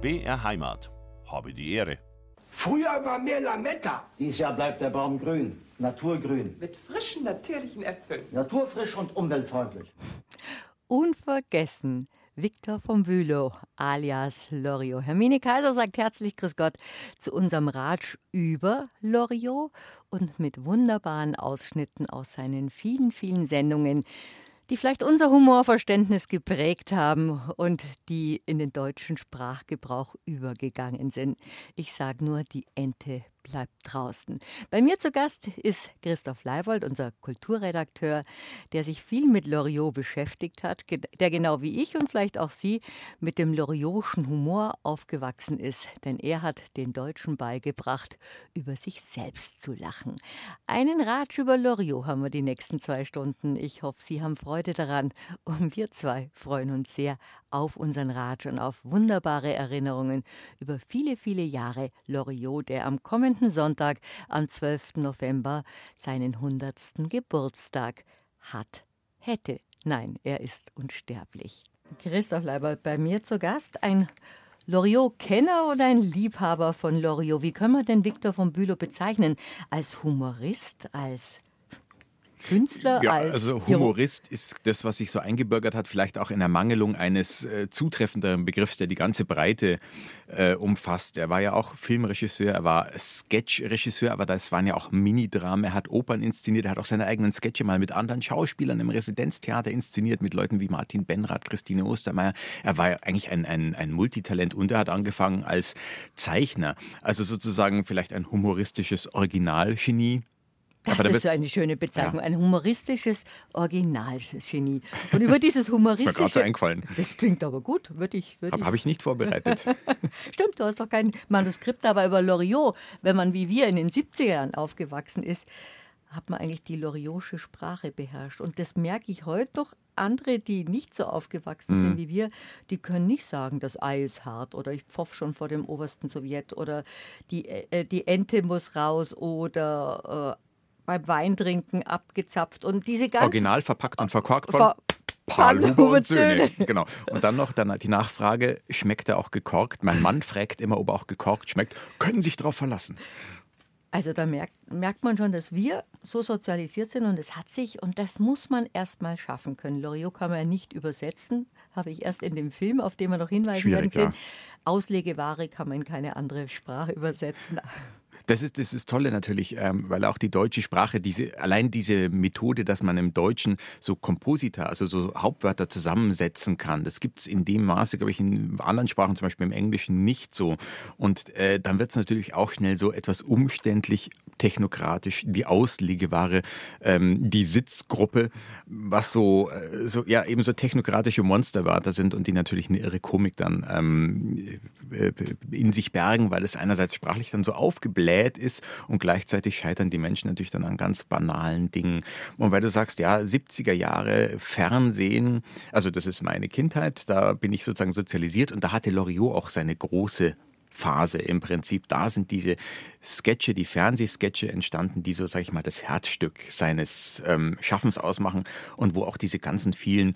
BR Heimat. Habe die Ehre. Früher war mehr Lametta. Dieses Jahr bleibt der Baum grün, naturgrün. Mit frischen, natürlichen Äpfeln. Naturfrisch und umweltfreundlich. Unvergessen. Viktor von Bülow alias Loriot. Hermine Kaiser sagt herzlich Grüß Gott zu unserem Ratsch über Loriot und mit wunderbaren Ausschnitten aus seinen vielen, vielen Sendungen, die vielleicht unser Humorverständnis geprägt haben und die in den deutschen Sprachgebrauch übergegangen sind. Ich sage nur die Ente bleibt draußen. Bei mir zu Gast ist Christoph Leibold, unser Kulturredakteur, der sich viel mit Loriot beschäftigt hat, der genau wie ich und vielleicht auch Sie mit dem Loriotschen Humor aufgewachsen ist, denn er hat den Deutschen beigebracht, über sich selbst zu lachen. Einen Ratsch über Loriot haben wir die nächsten zwei Stunden. Ich hoffe, Sie haben Freude daran und wir zwei freuen uns sehr auf unseren Ratsch und auf wunderbare Erinnerungen über viele, viele Jahre Loriot, der am kommenden Sonntag, am 12. November, seinen 100. Geburtstag hat, hätte. Nein, er ist unsterblich. Christoph Leibold bei mir zu Gast, ein Loriot-Kenner oder ein Liebhaber von Loriot? Wie können wir denn Viktor von Bülow bezeichnen? Als Humorist, als Künstler ja, als also Humorist ist das, was sich so eingebürgert hat, vielleicht auch in Ermangelung eines äh, zutreffenderen Begriffs, der die ganze Breite äh, umfasst. Er war ja auch Filmregisseur, er war Sketchregisseur, aber das waren ja auch Minidramen. Er hat Opern inszeniert, er hat auch seine eigenen Sketche mal mit anderen Schauspielern im Residenztheater inszeniert, mit Leuten wie Martin Benrath, Christine Ostermeier. Er war ja eigentlich ein, ein, ein Multitalent und er hat angefangen als Zeichner. Also sozusagen vielleicht ein humoristisches Originalgenie das ist so eine schöne Bezeichnung, ja. ein humoristisches Originalgenie. Und über dieses humoristische. das ist mir gerade so eingefallen. Das klingt aber gut, würde ich. Würd Habe hab ich nicht vorbereitet. Stimmt, du hast doch kein Manuskript, aber über Loriot, wenn man wie wir in den 70er Jahren aufgewachsen ist, hat man eigentlich die Loriotsche Sprache beherrscht. Und das merke ich heute doch. Andere, die nicht so aufgewachsen mhm. sind wie wir, die können nicht sagen, das Ei ist hart oder ich pfoff schon vor dem obersten Sowjet oder die, äh, die Ente muss raus oder äh, beim Weintrinken abgezapft und diese ganzen Original verpackt und verkorkt von Ver Paul Huber und Söhne. Genau. Und dann noch dann die Nachfrage, schmeckt er auch gekorkt? Mein Mann fragt immer, ob er auch gekorkt schmeckt. Können sich darauf verlassen. Also da merkt, merkt man schon, dass wir so sozialisiert sind und es hat sich, und das muss man erst mal schaffen können. Loriot kann man ja nicht übersetzen, habe ich erst in dem Film, auf den wir noch hinweisen Schwierig, werden, gesehen. Ja. Auslegeware kann man in keine andere Sprache übersetzen. Das ist das ist Tolle natürlich, ähm, weil auch die deutsche Sprache, diese, allein diese Methode, dass man im Deutschen so Komposita, also so Hauptwörter zusammensetzen kann, das gibt es in dem Maße, glaube ich, in anderen Sprachen, zum Beispiel im Englischen, nicht so. Und äh, dann wird es natürlich auch schnell so etwas umständlich, technokratisch, die Auslegeware, ähm, die Sitzgruppe, was so, äh, so ja eben so technokratische Monsterwörter sind und die natürlich eine irre Komik dann ähm, äh, in sich bergen, weil es einerseits sprachlich dann so aufgebläht gesät ist und gleichzeitig scheitern die Menschen natürlich dann an ganz banalen Dingen. Und weil du sagst, ja, 70er Jahre Fernsehen, also das ist meine Kindheit, da bin ich sozusagen sozialisiert und da hatte Loriot auch seine große Phase im Prinzip. Da sind diese Sketche, die Fernsehsketche entstanden, die so, sag ich mal, das Herzstück seines ähm, Schaffens ausmachen und wo auch diese ganzen vielen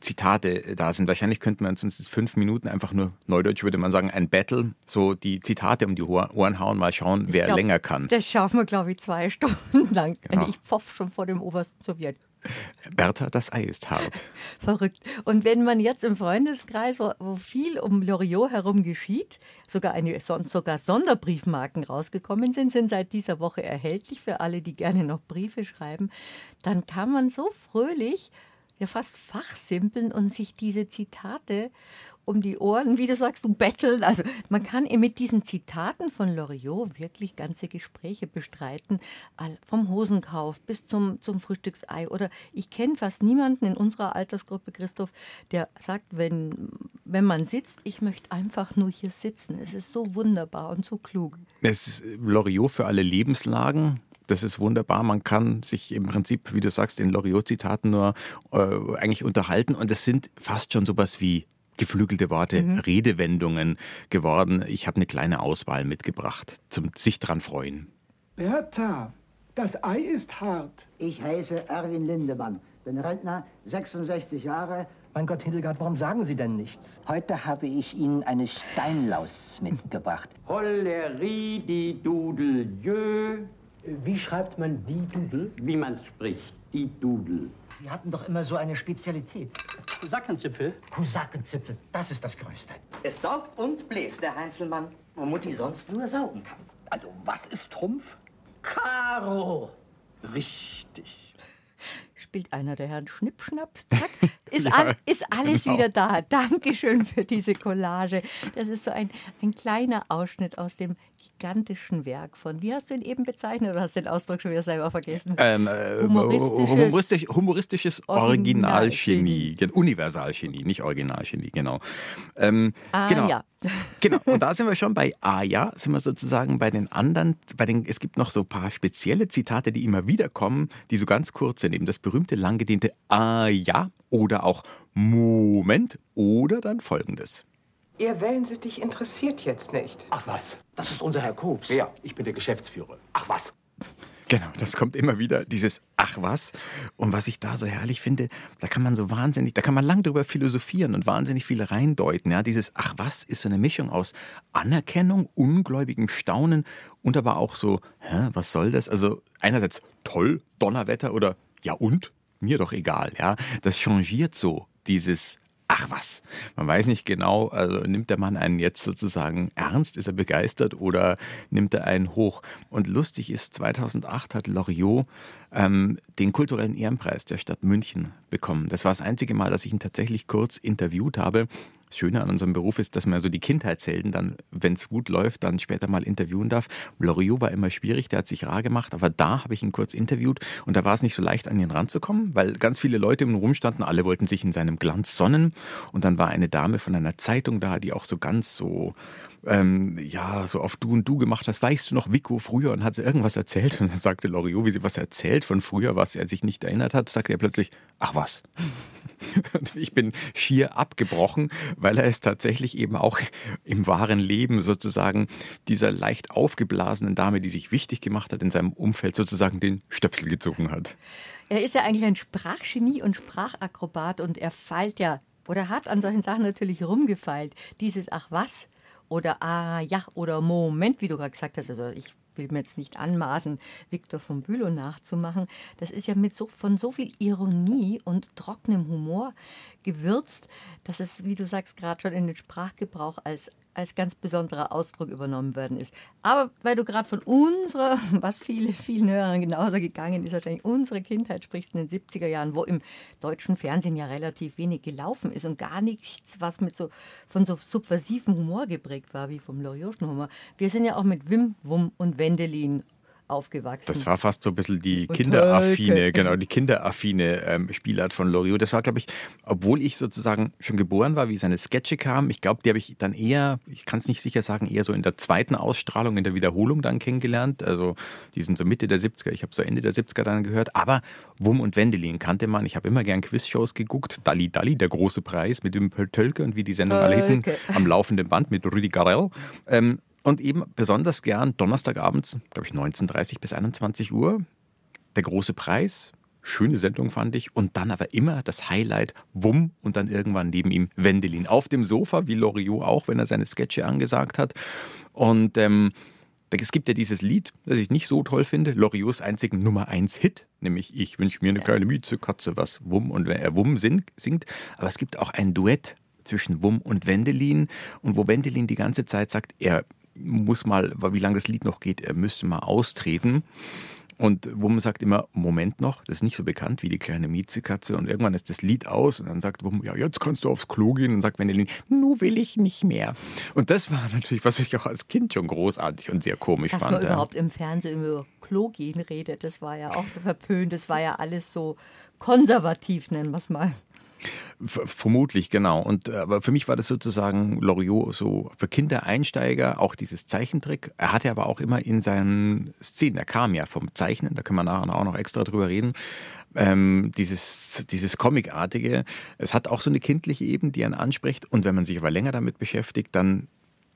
Zitate da sind. Wahrscheinlich könnten wir uns in fünf Minuten einfach nur, neudeutsch würde man sagen, ein Battle, so die Zitate um die Ohren hauen, mal schauen, wer glaub, länger kann. Das schaffen wir, glaube ich, zwei Stunden lang. Genau. Ich pfoff schon vor dem obersten Sowjet. Bertha, das Ei ist hart. Verrückt. Und wenn man jetzt im Freundeskreis, wo, wo viel um Loriot herum geschieht, sogar, eine, sogar Sonderbriefmarken rausgekommen sind, sind seit dieser Woche erhältlich für alle, die gerne noch Briefe schreiben, dann kann man so fröhlich ja fast fachsimpeln und sich diese Zitate um die Ohren, wie du sagst, du betteln. Also man kann mit diesen Zitaten von Loriot wirklich ganze Gespräche bestreiten, vom Hosenkauf bis zum, zum Frühstücksei. Oder ich kenne fast niemanden in unserer Altersgruppe, Christoph, der sagt, wenn, wenn man sitzt, ich möchte einfach nur hier sitzen. Es ist so wunderbar und so klug. Es ist Loriot für alle Lebenslagen. Das ist wunderbar. Man kann sich im Prinzip, wie du sagst, in Loriot-Zitaten nur äh, eigentlich unterhalten. Und es sind fast schon sowas wie geflügelte Worte, mhm. Redewendungen geworden. Ich habe eine kleine Auswahl mitgebracht zum sich dran freuen. Bertha, das Ei ist hart. Ich heiße Erwin Lindemann, bin Rentner, 66 Jahre, Mein Gott, Hildegard, warum sagen Sie denn nichts? Heute habe ich Ihnen eine Steinlaus mitgebracht. Hollerie die Dudel, jö, Wie schreibt man die Dudel? wie man's spricht, die Dudel. Sie hatten doch immer so eine Spezialität. Sackenzipfel? Kusakenzipfel, das ist das Größte. Es saugt und bläst der Heinzelmann, wo Mutti sonst nur saugen kann. Also, was ist Trumpf? Karo! Richtig. Spielt einer der Herren Schnippschnapp, zack, ist, all, ist alles wieder da. Dankeschön für diese Collage. Das ist so ein, ein kleiner Ausschnitt aus dem gigantischen Werk von, wie hast du ihn eben bezeichnet oder hast du den Ausdruck schon wieder selber vergessen? Ähm, äh, Humoristisches- humoristisch, humoristisches Originalgenie. Gen- Universalgenie, nicht Originalgenie, genau. Ähm, Ah, genau. ja. genau. Und da sind wir schon bei Aya, sind wir sozusagen bei den anderen, bei den, es gibt noch so ein paar spezielle Zitate, die immer wieder kommen, die so ganz kurz sind. Eben das berühmte, langgedehnte Aya oder auch Moment oder dann folgendes. Ihr Wellensittich interessiert jetzt nicht. Ach was, das ist unser Herr Kops. Ja, ich bin der Geschäftsführer. Ach was. Genau, das kommt immer wieder, dieses Ach was. Und was ich da so herrlich finde, da kann man so wahnsinnig, da kann man lang drüber philosophieren und wahnsinnig viel reindeuten. Ja, dieses Ach was ist so eine Mischung aus Anerkennung, ungläubigem Staunen und aber auch so, hä, was soll das? Also einerseits toll, Donnerwetter oder ja und? Mir doch egal, ja. Das changiert so, dieses Ach was, man weiß nicht genau, also nimmt der Mann einen jetzt sozusagen ernst, ist er begeistert oder nimmt er einen hoch? Und lustig ist, 2008 hat Loriot ähm, den kulturellen Ehrenpreis der Stadt München bekommen. Das war das einzige Mal, dass ich ihn tatsächlich kurz interviewt habe. Das Schöne an unserem Beruf ist, dass man so die Kindheitshelden dann, wenn es gut läuft, dann später mal interviewen darf. Loriot war immer schwierig, der hat sich rar gemacht, aber da habe ich ihn kurz interviewt und da war es nicht so leicht, an ihn ranzukommen, weil ganz viele Leute im Rum standen, alle wollten sich in seinem Glanz sonnen und dann war eine Dame von einer Zeitung da, die auch so ganz so ähm, ja, so auf du und du gemacht hast, weißt du noch Vico früher und hat sie irgendwas erzählt und dann sagte Loriot, wie sie was erzählt von früher, was er sich nicht erinnert hat, sagte er plötzlich, ach was. Ich bin schier abgebrochen, weil er es tatsächlich eben auch im wahren Leben sozusagen dieser leicht aufgeblasenen Dame, die sich wichtig gemacht hat in seinem Umfeld, sozusagen den Stöpsel gezogen hat. Er ist ja eigentlich ein Sprachgenie und Sprachakrobat und er feilt ja oder hat an solchen Sachen natürlich rumgefeilt. Dieses Ach was oder Ah ja oder Moment, wie du gerade gesagt hast. Also ich will mir jetzt nicht anmaßen, Viktor von Bülow nachzumachen. Das ist ja mit so, von so viel Ironie und trockenem Humor gewürzt, dass es, wie du sagst, gerade schon in den Sprachgebrauch als als ganz besonderer Ausdruck übernommen worden ist. Aber weil du gerade von unserer, was viele, vielen Hörern genauso gegangen ist, wahrscheinlich unsere Kindheit sprichst in den 70er Jahren, wo im deutschen Fernsehen ja relativ wenig gelaufen ist und gar nichts, was mit so von so subversivem Humor geprägt war, wie vom Loriotschen Humor. Wir sind ja auch mit Wim, Wum und Wendelin aufgewachsen. Das war fast so ein bisschen die Und kinderaffine, genau, die kinderaffine ähm, Spielart von Loriot. Das war, glaube ich, obwohl ich sozusagen schon geboren war, wie seine Sketche kamen, ich glaube, die habe ich dann eher, ich kann es nicht sicher sagen, eher so in der zweiten Ausstrahlung, in der Wiederholung dann kennengelernt. Also die sind so Mitte der 70er, ich habe so Ende der 70er dann gehört. Aber Wum und Wendelin kannte man. Ich habe immer gern Quizshows geguckt. Dalli Dalli, der große Preis mit dem Tölke und wie die Sendung alle hießen, am laufenden Band mit Rüdi Garell. Ähm, und eben besonders gern Donnerstagabends, glaube ich 19.30 bis 21 Uhr, der große Preis. Schöne Sendung fand ich. Und dann aber immer das Highlight, Wumm, und dann irgendwann neben ihm Wendelin. Auf dem Sofa, wie Loriot auch, wenn er seine Sketche angesagt hat. Und ähm, es gibt ja dieses Lied, das ich nicht so toll finde, Loriots einzigen Nummer 1 Hit, nämlich Ich wünsche mir eine kleine Miezekatze, was Wumm und äh, Wumm singt, singt. Aber es gibt auch ein Duett zwischen Wumm und Wendelin und wo Wendelin die ganze Zeit sagt, er muss mal, wie lange das Lied noch geht, er müsste mal austreten. Und Wumm sagt immer, Moment noch, das ist nicht so bekannt wie die kleine Miezekatze. Und irgendwann ist das Lied aus und dann sagt Wumm, ja, jetzt kannst du aufs Klo gehen. Und sagt Wendelin, nu will ich nicht mehr. Und das war natürlich, was ich auch als Kind schon großartig und sehr komisch Dass fand. man ja. überhaupt im Fernsehen über Klo gehen redet, das war ja auch verpönt. Das war ja alles so konservativ, nennen wir es mal. Vermutlich, genau. Und äh, aber für mich war das sozusagen Loriot so für Kindereinsteiger, auch dieses Zeichentrick. Er hatte aber auch immer in seinen Szenen, er kam ja vom Zeichnen, da können wir nachher auch noch extra drüber reden. Ähm, dieses, dieses Comicartige, es hat auch so eine kindliche Ebene, die einen anspricht. Und wenn man sich aber länger damit beschäftigt, dann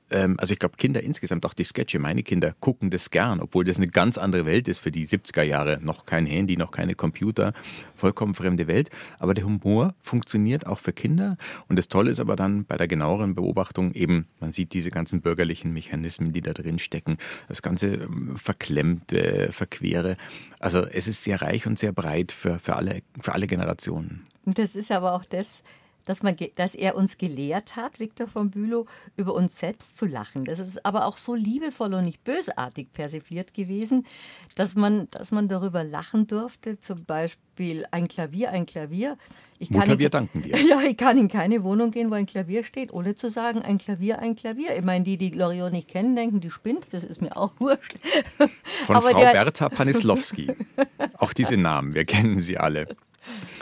ähm, also ich glaube, Kinder insgesamt, auch die Sketche, meine Kinder gucken das gern, obwohl das eine ganz andere Welt ist für die 70er Jahre. Noch kein Handy, noch keine Computer, vollkommen fremde Welt. Aber der Humor funktioniert auch für Kinder. Und das Tolle ist aber dann bei der genaueren Beobachtung eben, man sieht diese ganzen bürgerlichen Mechanismen, die da drin stecken, das ganze ähm, Verklemmte, Verquere. Also es ist sehr reich und sehr breit für, für, alle, für alle Generationen. Das ist aber auch das, dass, man, dass er uns gelehrt hat, Viktor von Bülow, über uns selbst zu lachen. Das ist aber auch so liebevoll und nicht bösartig persifliert gewesen, dass man, dass man darüber lachen durfte. Zum Beispiel ein Klavier, ein Klavier. Ich Mutter, in, wir danken dir. Ja, ich kann in keine Wohnung gehen, wo ein Klavier steht, ohne zu sagen, ein Klavier, ein Klavier. Ich meine, die, die Loriot nicht kennen, denken, die spinnt. Das ist mir auch wurscht. Von Aber Frau Bertha Panislowski. auch diese Namen, wir kennen sie alle.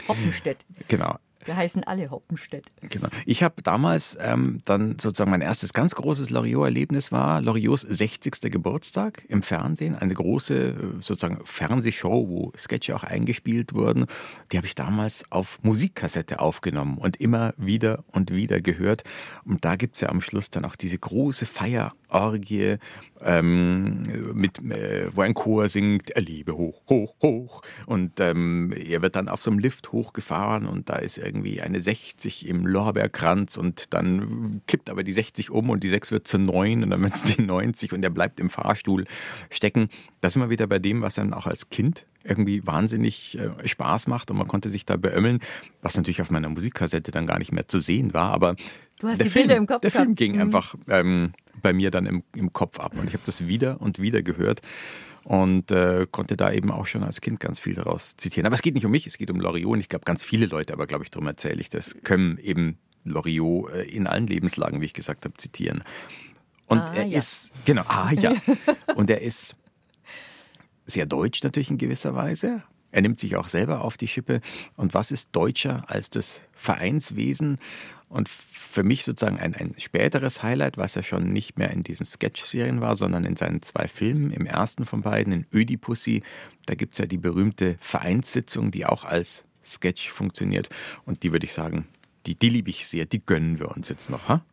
Hoppenstedt. Genau. Wir heißen alle Hoppenstedt. Genau. Ich habe damals ähm, dann sozusagen mein erstes ganz großes Loriot-Erlebnis war Loriots 60. Geburtstag im Fernsehen. Eine große sozusagen Fernsehshow, wo Sketche auch eingespielt wurden. Die habe ich damals auf Musikkassette aufgenommen und immer wieder und wieder gehört. Und da gibt es ja am Schluss dann auch diese große Feierorgie ähm, mit, äh, wo ein Chor singt, er liebe hoch, hoch, hoch. Und ähm, er wird dann auf so einem Lift hochgefahren und da ist irgendwie eine 60 im Lorbeerkranz und dann kippt aber die 60 um und die 6 wird zu 9 und dann wird es die 90 und er bleibt im Fahrstuhl stecken. Da sind wir wieder bei dem, was dann auch als Kind irgendwie wahnsinnig äh, Spaß macht und man konnte sich da beömmeln, was natürlich auf meiner Musikkassette dann gar nicht mehr zu sehen war, aber du hast der die Film, Bilder im Kopf der Film gehabt. ging Mhm. einfach ähm, bei mir dann im, im Kopf ab und ich habe das wieder und wieder gehört und äh, konnte da eben auch schon als Kind ganz viel daraus zitieren. Aber es geht nicht um mich, es geht um Loriot und ich glaube ganz viele Leute, aber glaube ich, darum erzähle ich das, können eben Loriot äh, in allen Lebenslagen, wie ich gesagt habe, zitieren. Und Ah, er ja. ist, genau, ah ja, und er ist sehr deutsch natürlich in gewisser Weise. Er nimmt sich auch selber auf die Schippe. Und was ist deutscher als das Vereinswesen? Und für mich sozusagen ein, ein späteres Highlight, was ja schon nicht mehr in diesen Sketch-Serien war, sondern in seinen zwei Filmen. Im ersten von beiden, in Ödipussy, da gibt es ja die berühmte Vereinssitzung, die auch als Sketch funktioniert. Und die würde ich sagen, die, die liebe ich sehr, die gönnen wir uns jetzt noch. Ha?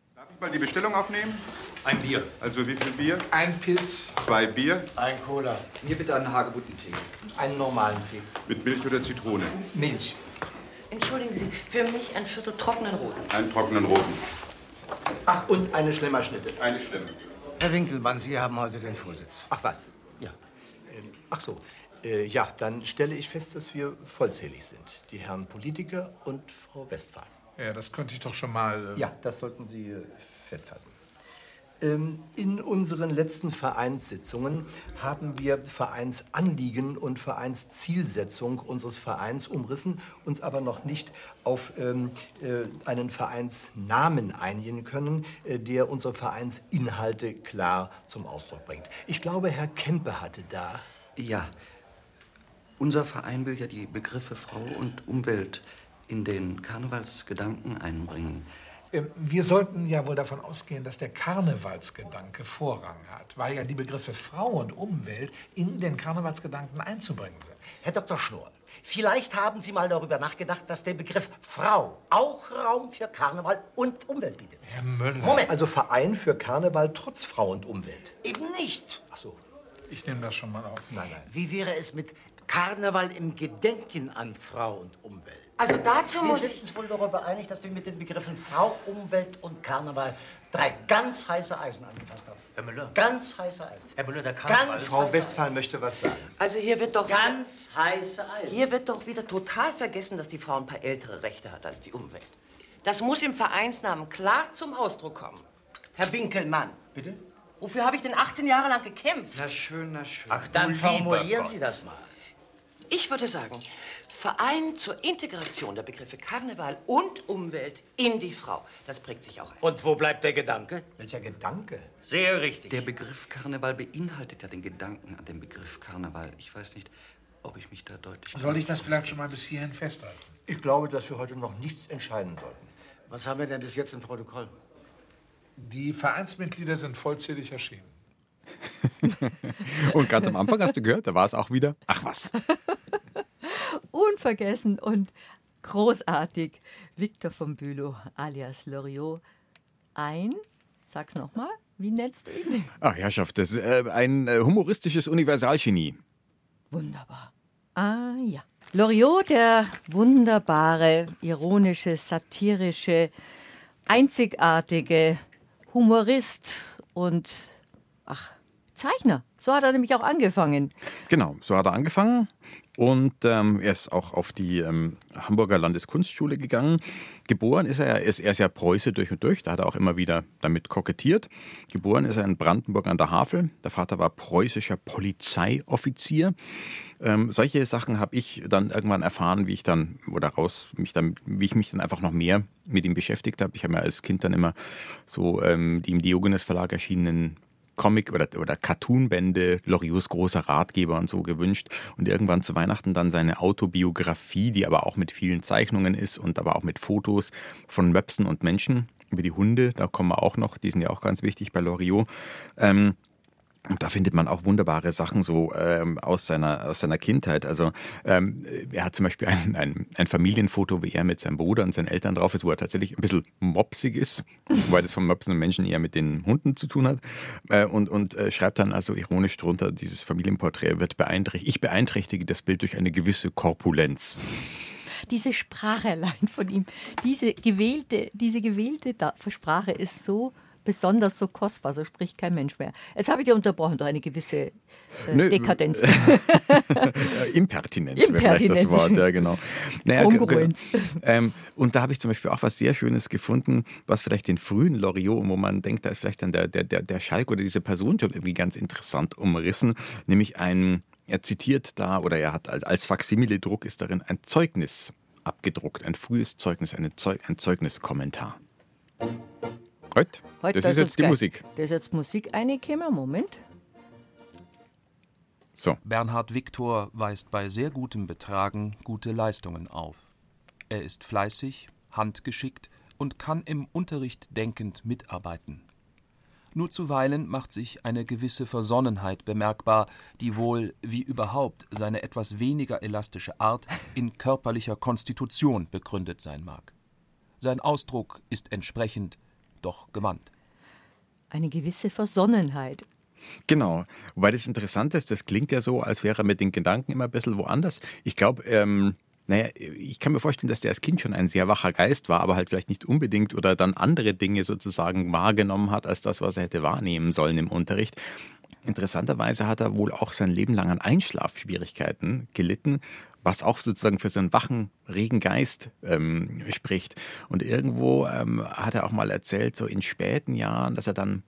Mal die Bestellung aufnehmen? Ein Bier. Also wie viel Bier? Ein Pilz. Zwei Bier. Ein Cola. Mir bitte einen Hagebuttentee. Einen normalen Tee. Mit Milch oder Zitrone? Milch. Entschuldigen Sie, für mich ein Viertel trockenen Roten. Einen trockenen roten. Ach, und eine Schlemmerschnitte. Eine Schlimme. Herr Winkelmann, Sie haben heute den Vorsitz. Ach was? Ja. Ähm, ach so. Äh, ja, dann stelle ich fest, dass wir vollzählig sind. Die Herren Politiker und Frau Westphal. Ja, das könnte ich doch schon mal. Äh Ja, das sollten Sie äh, festhalten. Ähm, In unseren letzten Vereinssitzungen haben wir Vereinsanliegen und Vereinszielsetzung unseres Vereins umrissen, uns aber noch nicht auf ähm, äh, einen Vereinsnamen einigen können, äh, der unsere Vereinsinhalte klar zum Ausdruck bringt. Ich glaube, Herr Kempe hatte da. Ja. Unser Verein will ja die Begriffe Frau und Umwelt in den Karnevalsgedanken einbringen. Ähm, Wir sollten ja wohl davon ausgehen, dass der Karnevalsgedanke Vorrang hat, weil ja die Begriffe Frau und Umwelt in den Karnevalsgedanken einzubringen sind. Herr Dr. Schnorr, vielleicht haben Sie mal darüber nachgedacht, dass der Begriff Frau auch Raum für Karneval und Umwelt bietet. Herr Müller. Moment. Also Verein für Karneval trotz Frau und Umwelt. Eben nicht. Ach so. Ich nehme das schon mal auf. Nein, nein. Wie wäre es mit Karneval im Gedenken an Frau und Umwelt? Also dazu Wir muss sind ich... uns wohl darüber einig, dass wir mit den Begriffen Frau, Umwelt und Karneval drei ganz heiße Eisen angefasst haben. Herr Müller. Ganz heiße Eisen. Herr Müller, der Ganz Karneval. Frau Westphal möchte was sagen. Also hier wird doch... Ganz heiße Eisen. Hier wird doch wieder total vergessen, dass die Frau ein paar ältere Rechte hat als die Umwelt. Das muss im Vereinsnamen klar zum Ausdruck kommen. Herr Winkelmann. Bitte? Wofür habe ich denn 18 Jahre lang gekämpft? Na schön, na schön. Ach, Dann formulieren Gott. Sie das mal. Ich würde sagen, Verein zur Integration der Begriffe Karneval und Umwelt in die Frau. Das prägt sich auch ein. Und wo bleibt der Gedanke? Welcher Gedanke? Sehr richtig. Der Begriff Karneval beinhaltet ja den Gedanken an den Begriff Karneval. Ich weiß nicht, ob ich mich da deutlich... Soll ich das vielleicht schon mal bis hierhin festhalten? Ich glaube, dass wir heute noch nichts entscheiden sollten. Was haben wir denn bis jetzt im Protokoll? Die Vereinsmitglieder sind vollzählig erschienen. Und ganz am Anfang hast du gehört, da war es auch wieder, ach was. Unvergessen und großartig. Victor von Bülow alias Loriot. Ein, sag's nochmal, Wie nennst du ihn? Ach, Herrschaft, das ist äh, ein äh, humoristisches Universalgenie. Wunderbar. Ah ja. Loriot, der wunderbare, ironische, satirische, einzigartige Humorist und ach, Zeichner. So hat er nämlich auch angefangen. Genau, so hat er angefangen. Und ähm, er ist auch auf die ähm, Hamburger Landeskunstschule gegangen. Geboren ist er, er ist, er ist ja Preuße durch und durch, da hat er auch immer wieder damit kokettiert. Geboren ist er in Brandenburg an der Havel. Der Vater war preußischer Polizeioffizier. Ähm, solche Sachen habe ich dann irgendwann erfahren, wie ich dann oder raus mich dann, wie ich mich dann einfach noch mehr mit ihm beschäftigt habe. Ich habe mir als Kind dann immer so ähm, die im Diogenes Verlag erschienenen Comic- oder, oder Cartoon-Bände, Loriots großer Ratgeber und so gewünscht und irgendwann zu Weihnachten dann seine Autobiografie, die aber auch mit vielen Zeichnungen ist und aber auch mit Fotos von Möpsen und Menschen über die Hunde, da kommen wir auch noch, die sind ja auch ganz wichtig bei Loriot. Ähm, und da findet man auch wunderbare Sachen so ähm, aus, seiner, aus seiner Kindheit. Also ähm, er hat zum Beispiel ein, ein, ein Familienfoto, wie er mit seinem Bruder und seinen Eltern drauf ist, wo er tatsächlich ein bisschen mopsig ist, weil das von Mopsen und Menschen eher mit den Hunden zu tun hat. Äh, und und äh, schreibt dann also ironisch drunter, dieses Familienporträt wird beeinträchtigt. Ich beeinträchtige das Bild durch eine gewisse Korpulenz diese Sprache allein von ihm, diese gewählte, diese gewählte Sprache ist so besonders so kostbar, so spricht kein Mensch mehr. Jetzt habe ich dir unterbrochen, doch eine gewisse äh, Dekadenz. Impertinenz, wäre vielleicht das Wort, ja genau. Naja, Kongruenz. Ähm, und da habe ich zum Beispiel auch was sehr Schönes gefunden, was vielleicht den frühen Loriot, wo man denkt, da ist vielleicht dann der, der, der, der Schalk oder diese Person schon irgendwie ganz interessant umrissen, nämlich ein, er zitiert da oder er hat als, als Faksimile-Druck ist darin ein Zeugnis abgedruckt, ein frühes Zeugnis, eine Zeug, ein Zeugniskommentar. Heute? Heute das, ist jetzt die geil. Musik. Das ist jetzt Musik eingekommen. Moment. So. Bernhard Viktor weist bei sehr gutem Betragen gute Leistungen auf. Er ist fleißig, handgeschickt und kann im Unterricht denkend mitarbeiten. Nur zuweilen macht sich eine gewisse Versonnenheit bemerkbar, die wohl, wie überhaupt, seine etwas weniger elastische Art in körperlicher Konstitution begründet sein mag. Sein Ausdruck ist entsprechend, doch gewandt. Eine gewisse Versonnenheit. Genau, wobei das Interessante ist, das klingt ja so, als wäre er mit den Gedanken immer ein bisschen woanders. Ich glaube, ähm, naja, ich kann mir vorstellen, dass der als Kind schon ein sehr wacher Geist war, aber halt vielleicht nicht unbedingt oder dann andere Dinge sozusagen wahrgenommen hat, als das, was er hätte wahrnehmen sollen im Unterricht. Interessanterweise hat er wohl auch sein Leben lang an Einschlafschwierigkeiten gelitten, was auch sozusagen für seinen wachen, regen Geist ähm, spricht. Und irgendwo ähm, hat er auch mal erzählt, so in späten Jahren, dass er dann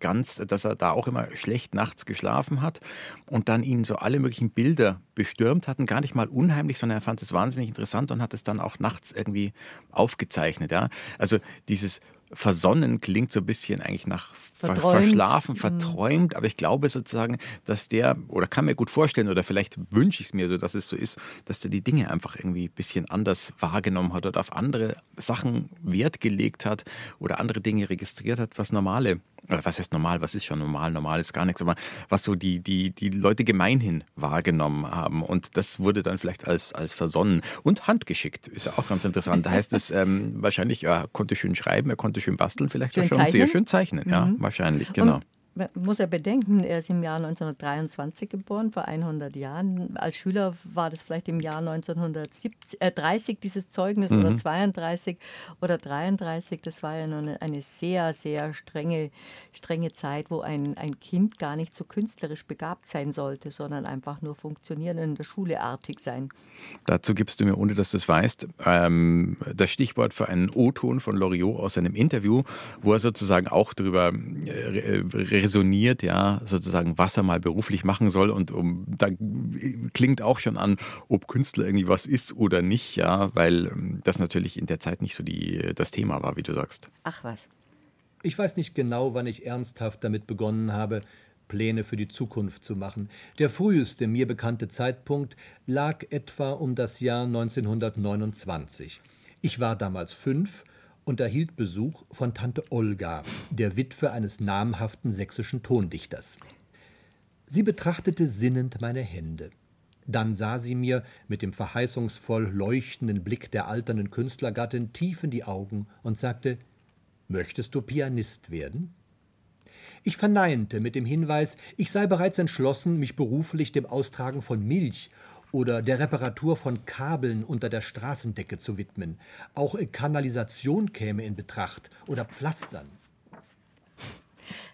ganz, dass er da auch immer schlecht nachts geschlafen hat und dann ihn so alle möglichen Bilder bestürmt hatten, gar nicht mal unheimlich, sondern er fand es wahnsinnig interessant und hat es dann auch nachts irgendwie aufgezeichnet. Ja? Also dieses Versonnen klingt so ein bisschen eigentlich nach Verträumt. verschlafen, Mhm. verträumt, aber ich glaube sozusagen, dass der, oder kann mir gut vorstellen, oder vielleicht wünsche ich es mir so, dass es so ist, dass der die Dinge einfach irgendwie ein bisschen anders wahrgenommen hat oder auf andere Sachen Wert gelegt hat oder andere Dinge registriert hat, was normale, oder was heißt normal, was ist schon normal, normal ist gar nichts, aber was so die, die, die Leute gemeinhin wahrgenommen haben. Und das wurde dann vielleicht als, als versonnen und handgeschickt, ist ja auch ganz interessant. Da heißt es ähm, wahrscheinlich, er konnte schön schreiben, er konnte schön basteln, vielleicht Schön auch schon sehr zeichnen? schön zeichnen, ja, Mhm. Wahrscheinlich, genau. Und muss ja bedenken, er ist im Jahr 1923 geboren, vor 100 Jahren. Als Schüler war das vielleicht im Jahr 1930 dieses Zeugnis oder Mhm. 32 oder 33. Das war ja noch eine, eine sehr, sehr strenge, strenge Zeit, wo ein, ein Kind gar nicht so künstlerisch begabt sein sollte, sondern einfach nur funktionieren und in der Schule artig sein. Dazu gibst du mir, ohne dass du es weißt, ähm, das Stichwort für einen O-Ton von Loriot aus seinem Interview, wo er sozusagen auch darüber äh, resoniert, ja, sozusagen, was er mal beruflich machen soll. Und um, da klingt auch schon an, ob Künstler irgendwie was ist oder nicht, ja, weil ähm, das natürlich in der Zeit nicht so die, das Thema war, wie du sagst. Ach was. Ich weiß nicht genau, wann ich ernsthaft damit begonnen habe, Pläne für die Zukunft zu machen. Der früheste mir bekannte Zeitpunkt lag etwa um das Jahr 1929. Ich war damals fünf und erhielt Besuch von Tante Olga, der Witwe eines namhaften sächsischen Tondichters. Sie betrachtete sinnend meine Hände. Dann sah sie mir mit dem verheißungsvoll leuchtenden Blick der alternden Künstlergattin tief in die Augen und sagte Möchtest du Pianist werden? Ich verneinte mit dem Hinweis, ich sei bereits entschlossen, mich beruflich dem Austragen von Milch oder der Reparatur von Kabeln unter der Straßendecke zu widmen. Auch Kanalisation käme in Betracht oder Pflastern.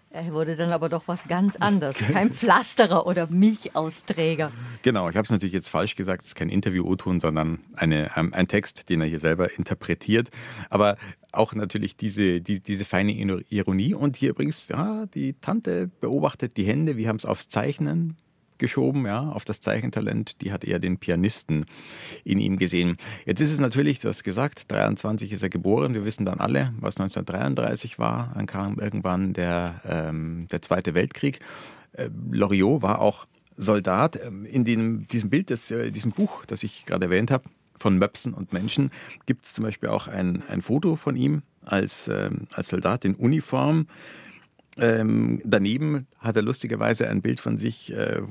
Er wurde dann aber doch was ganz anderes. Kein Pflasterer oder Milchausträger. Genau, ich habe es natürlich jetzt falsch gesagt, es ist kein Interview-O-Ton, sondern eine, ähm, ein Text, den er hier selber interpretiert. Aber auch natürlich diese, die, diese feine Ironie. Und hier übrigens, ja, die Tante beobachtet die Hände, wir haben es aufs Zeichnen geschoben, ja, auf das Zeichentalent. Die hat eher den Pianisten in ihm gesehen. Jetzt ist es natürlich, du hast gesagt, 23 ist er geboren. Wir wissen dann alle, was 1933 war. Dann kam irgendwann der, ähm, der Zweite Weltkrieg. Äh, Loriot war auch Soldat. Ähm, in dem, diesem Bild, des, äh, diesem Buch, das ich gerade erwähnt habe, von Möpsen und Menschen, gibt es zum Beispiel auch ein, ein Foto von ihm als, ähm, als Soldat in Uniform. Ähm, daneben hat er lustigerweise ein Bild von sich äh,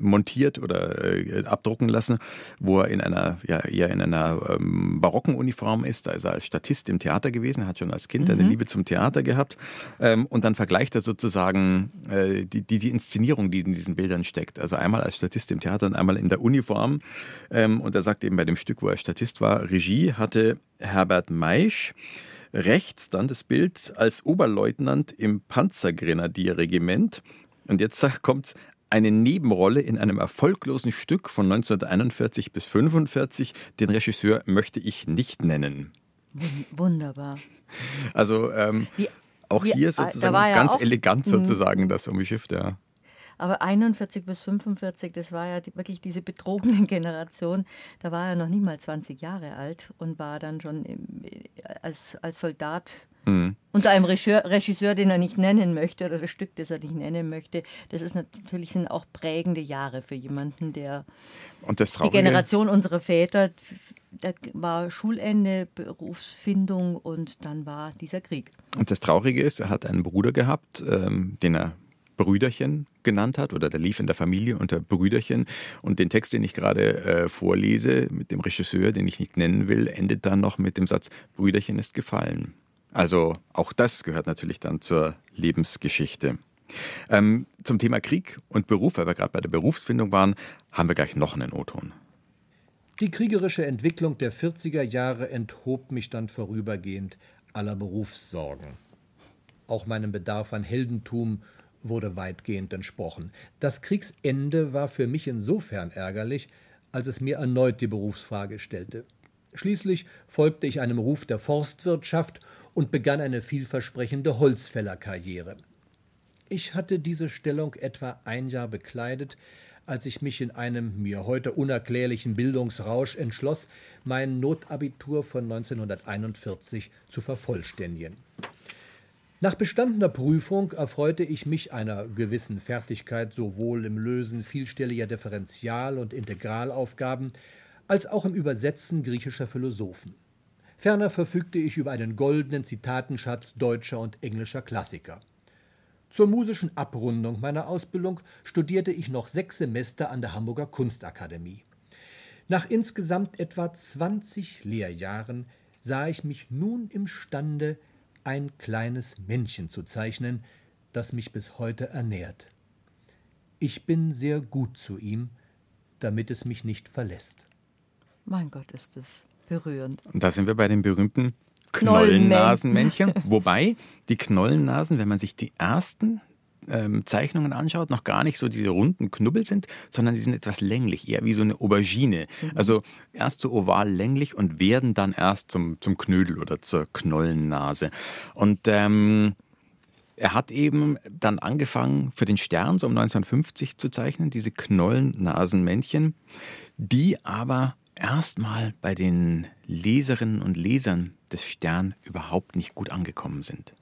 montiert oder äh, abdrucken lassen, wo er in einer, ja, eher in einer ähm, barocken Uniform ist. Da ist er als Statist im Theater gewesen, hat schon als Kind mhm. eine Liebe zum Theater gehabt. Ähm, und dann vergleicht er sozusagen äh, die, die, die Inszenierung, die in diesen Bildern steckt. Also einmal als Statist im Theater und einmal in der Uniform. Ähm, und er sagt eben bei dem Stück, wo er Statist war, Regie hatte Herbert Meisch. Rechts dann das Bild als Oberleutnant im Panzergrenadierregiment. Und jetzt kommt eine Nebenrolle in einem erfolglosen Stück von 1941 bis 1945. Den Regisseur möchte ich nicht nennen. Wunderbar. Also ähm, wie, auch wie, hier sozusagen ja ganz elegant mhm. sozusagen das umgeschifft, ja. Aber 41 bis 45, das war ja die, wirklich diese betrogene Generation. Da war er noch nicht mal 20 Jahre alt und war dann schon im, als, als Soldat mhm. unter einem Regisseur, Regisseur, den er nicht nennen möchte oder das Stück, das er nicht nennen möchte. Das ist natürlich sind auch prägende Jahre für jemanden, der die Generation unserer Väter da war Schulende, Berufsfindung und dann war dieser Krieg. Und das Traurige ist, er hat einen Bruder gehabt, ähm, den er Brüderchen genannt hat oder der lief in der Familie unter Brüderchen. Und den Text, den ich gerade äh, vorlese mit dem Regisseur, den ich nicht nennen will, endet dann noch mit dem Satz, Brüderchen ist gefallen. Also auch das gehört natürlich dann zur Lebensgeschichte. Ähm, zum Thema Krieg und Beruf, weil wir gerade bei der Berufsfindung waren, haben wir gleich noch einen O-Ton. Die kriegerische Entwicklung der 40er Jahre enthob mich dann vorübergehend aller Berufssorgen. Auch meinem Bedarf an Heldentum wurde weitgehend entsprochen. Das Kriegsende war für mich insofern ärgerlich, als es mir erneut die Berufsfrage stellte. Schließlich folgte ich einem Ruf der Forstwirtschaft und begann eine vielversprechende Holzfällerkarriere. Ich hatte diese Stellung etwa ein Jahr bekleidet, als ich mich in einem mir heute unerklärlichen Bildungsrausch entschloss, mein Notabitur von 1941 zu vervollständigen. Nach bestandener Prüfung erfreute ich mich einer gewissen Fertigkeit sowohl im Lösen vielstelliger Differential- und Integralaufgaben als auch im Übersetzen griechischer Philosophen. Ferner verfügte ich über einen goldenen Zitatenschatz deutscher und englischer Klassiker. Zur musischen Abrundung meiner Ausbildung studierte ich noch sechs Semester an der Hamburger Kunstakademie. Nach insgesamt etwa 20 Lehrjahren sah ich mich nun imstande, ein kleines Männchen zu zeichnen, das mich bis heute ernährt. Ich bin sehr gut zu ihm, damit es mich nicht verlässt. Mein Gott, ist das berührend. Und da sind wir bei den berühmten Knollennasenmännchen. Wobei die Knollennasen, wenn man sich die ersten ähm, Zeichnungen anschaut, noch gar nicht so diese runden Knubbel sind, sondern die sind etwas länglich, eher wie so eine Aubergine. Mhm. Also erst so oval länglich und werden dann erst zum, zum Knödel oder zur Knollennase. Und ähm, er hat eben dann angefangen, für den Stern so um 1950 zu zeichnen, diese Knollennasenmännchen, die aber erstmal bei den Leserinnen und Lesern des Stern überhaupt nicht gut angekommen sind.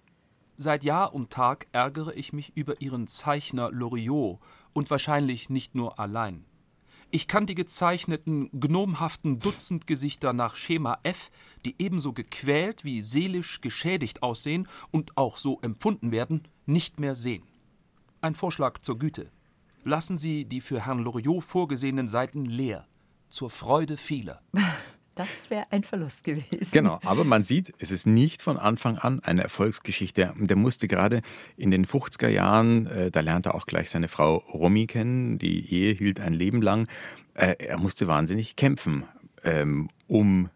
Seit Jahr und Tag ärgere ich mich über Ihren Zeichner Loriot und wahrscheinlich nicht nur allein. Ich kann die gezeichneten, gnomhaften Dutzendgesichter nach Schema F, die ebenso gequält wie seelisch geschädigt aussehen und auch so empfunden werden, nicht mehr sehen. Ein Vorschlag zur Güte. Lassen Sie die für Herrn Loriot vorgesehenen Seiten leer, zur Freude vieler. Das wäre ein Verlust gewesen. Genau, aber man sieht, es ist nicht von Anfang an eine Erfolgsgeschichte. Der musste gerade in den 50er Jahren, äh, da lernte er auch gleich seine Frau Romy kennen, die Ehe hielt ein Leben lang. Äh, er musste wahnsinnig kämpfen, ähm, um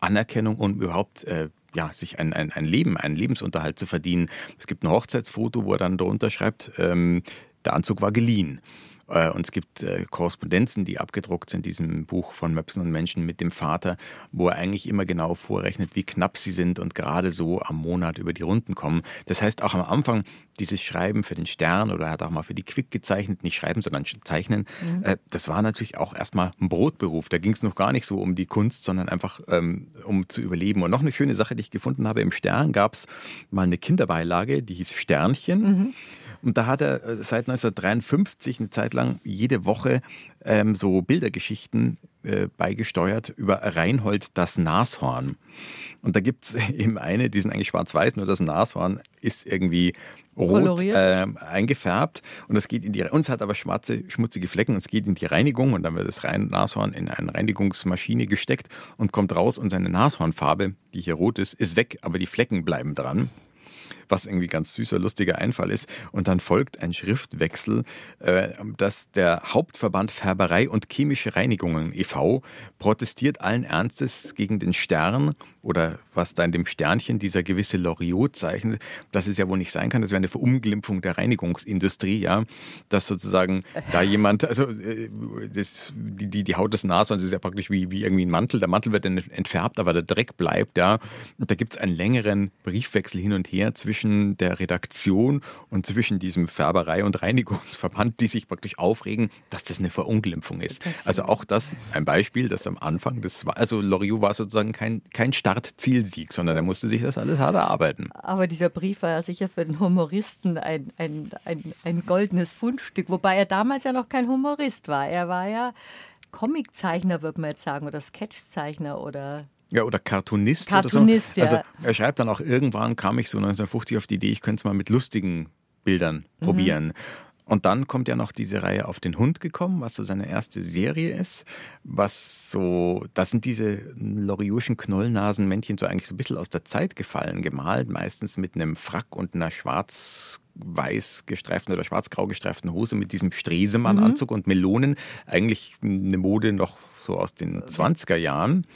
Anerkennung und überhaupt äh, ja, sich ein, ein, ein Leben, einen Lebensunterhalt zu verdienen. Es gibt ein Hochzeitsfoto, wo er dann darunter schreibt, ähm, der Anzug war geliehen. Äh, und es gibt äh, Korrespondenzen, die abgedruckt sind in diesem Buch von Möpsen und Menschen mit dem Vater, wo er eigentlich immer genau vorrechnet, wie knapp sie sind und gerade so am Monat über die Runden kommen. Das heißt, auch am Anfang dieses Schreiben für den Stern oder er hat auch mal für die Quick gezeichnet, nicht schreiben, sondern zeichnen, mhm. Äh, das war natürlich auch erstmal ein Brotberuf. Da ging es noch gar nicht so um die Kunst, sondern einfach ähm, um zu überleben. Und noch eine schöne Sache, die ich gefunden habe, im Stern gab es mal eine Kinderbeilage, die hieß Sternchen. Mhm. Und da hat er äh, seit 1953 eine Zeit lang jede Woche ähm, so Bildergeschichten äh, beigesteuert über Reinhold das Nashorn. Und da gibt es eben eine, die sind eigentlich schwarz-weiß, nur das Nashorn ist irgendwie rot äh, eingefärbt. Und das geht in die uns hat aber schwarze schmutzige Flecken und es geht in die Reinigung und dann wird das Nashorn in eine Reinigungsmaschine gesteckt und kommt raus und seine Nashornfarbe, die hier rot ist, ist weg, aber die Flecken bleiben dran was irgendwie ganz süßer, lustiger Einfall ist. Und dann folgt ein Schriftwechsel, äh, dass der Hauptverband Färberei und Chemische Reinigungen e.V. protestiert allen Ernstes gegen den Stern oder was da in dem Sternchen dieser gewisse Loriot zeichnet, dass es ja wohl nicht sein kann. Das wäre eine Verunglimpfung der Reinigungsindustrie, ja, dass sozusagen da jemand, also äh, das, die, die, die Haut des Nashorns ist ja praktisch wie, wie irgendwie ein Mantel. Der Mantel wird dann entfärbt, aber der Dreck bleibt, ja. Und da gibt es einen längeren Briefwechsel hin und her zwischen zwischen der Redaktion und zwischen diesem Färberei- und Reinigungsverband, die sich praktisch aufregen, dass das eine Verunglimpfung ist. Also auch das ein Beispiel, dass am Anfang, das war, also Loriot war sozusagen kein, kein Start-Zielsieg, sondern er musste sich das alles hart erarbeiten. Aber dieser Brief war ja sicher für den Humoristen ein, ein, ein, ein goldenes Fundstück, wobei er damals ja noch kein Humorist war. Er war ja Comiczeichner, würde man jetzt sagen, oder Sketchzeichner oder ja, oder Cartoonist. Cartoonist, oder so. Also er schreibt dann auch, irgendwann kam ich so 1950 auf die Idee, ich könnte es mal mit lustigen Bildern mhm. probieren. Und dann kommt ja noch diese Reihe auf den Hund gekommen, was so seine erste Serie ist. Was so, das sind diese Loriotischen Knollnasenmännchen so eigentlich so ein bisschen aus der Zeit gefallen, gemalt, meistens mit einem Frack und einer schwarz-weiß gestreiften oder schwarz-grau gestreiften Hose mit diesem Stresemann-Anzug mhm. und Melonen. Eigentlich eine Mode noch so aus den 20er Jahren.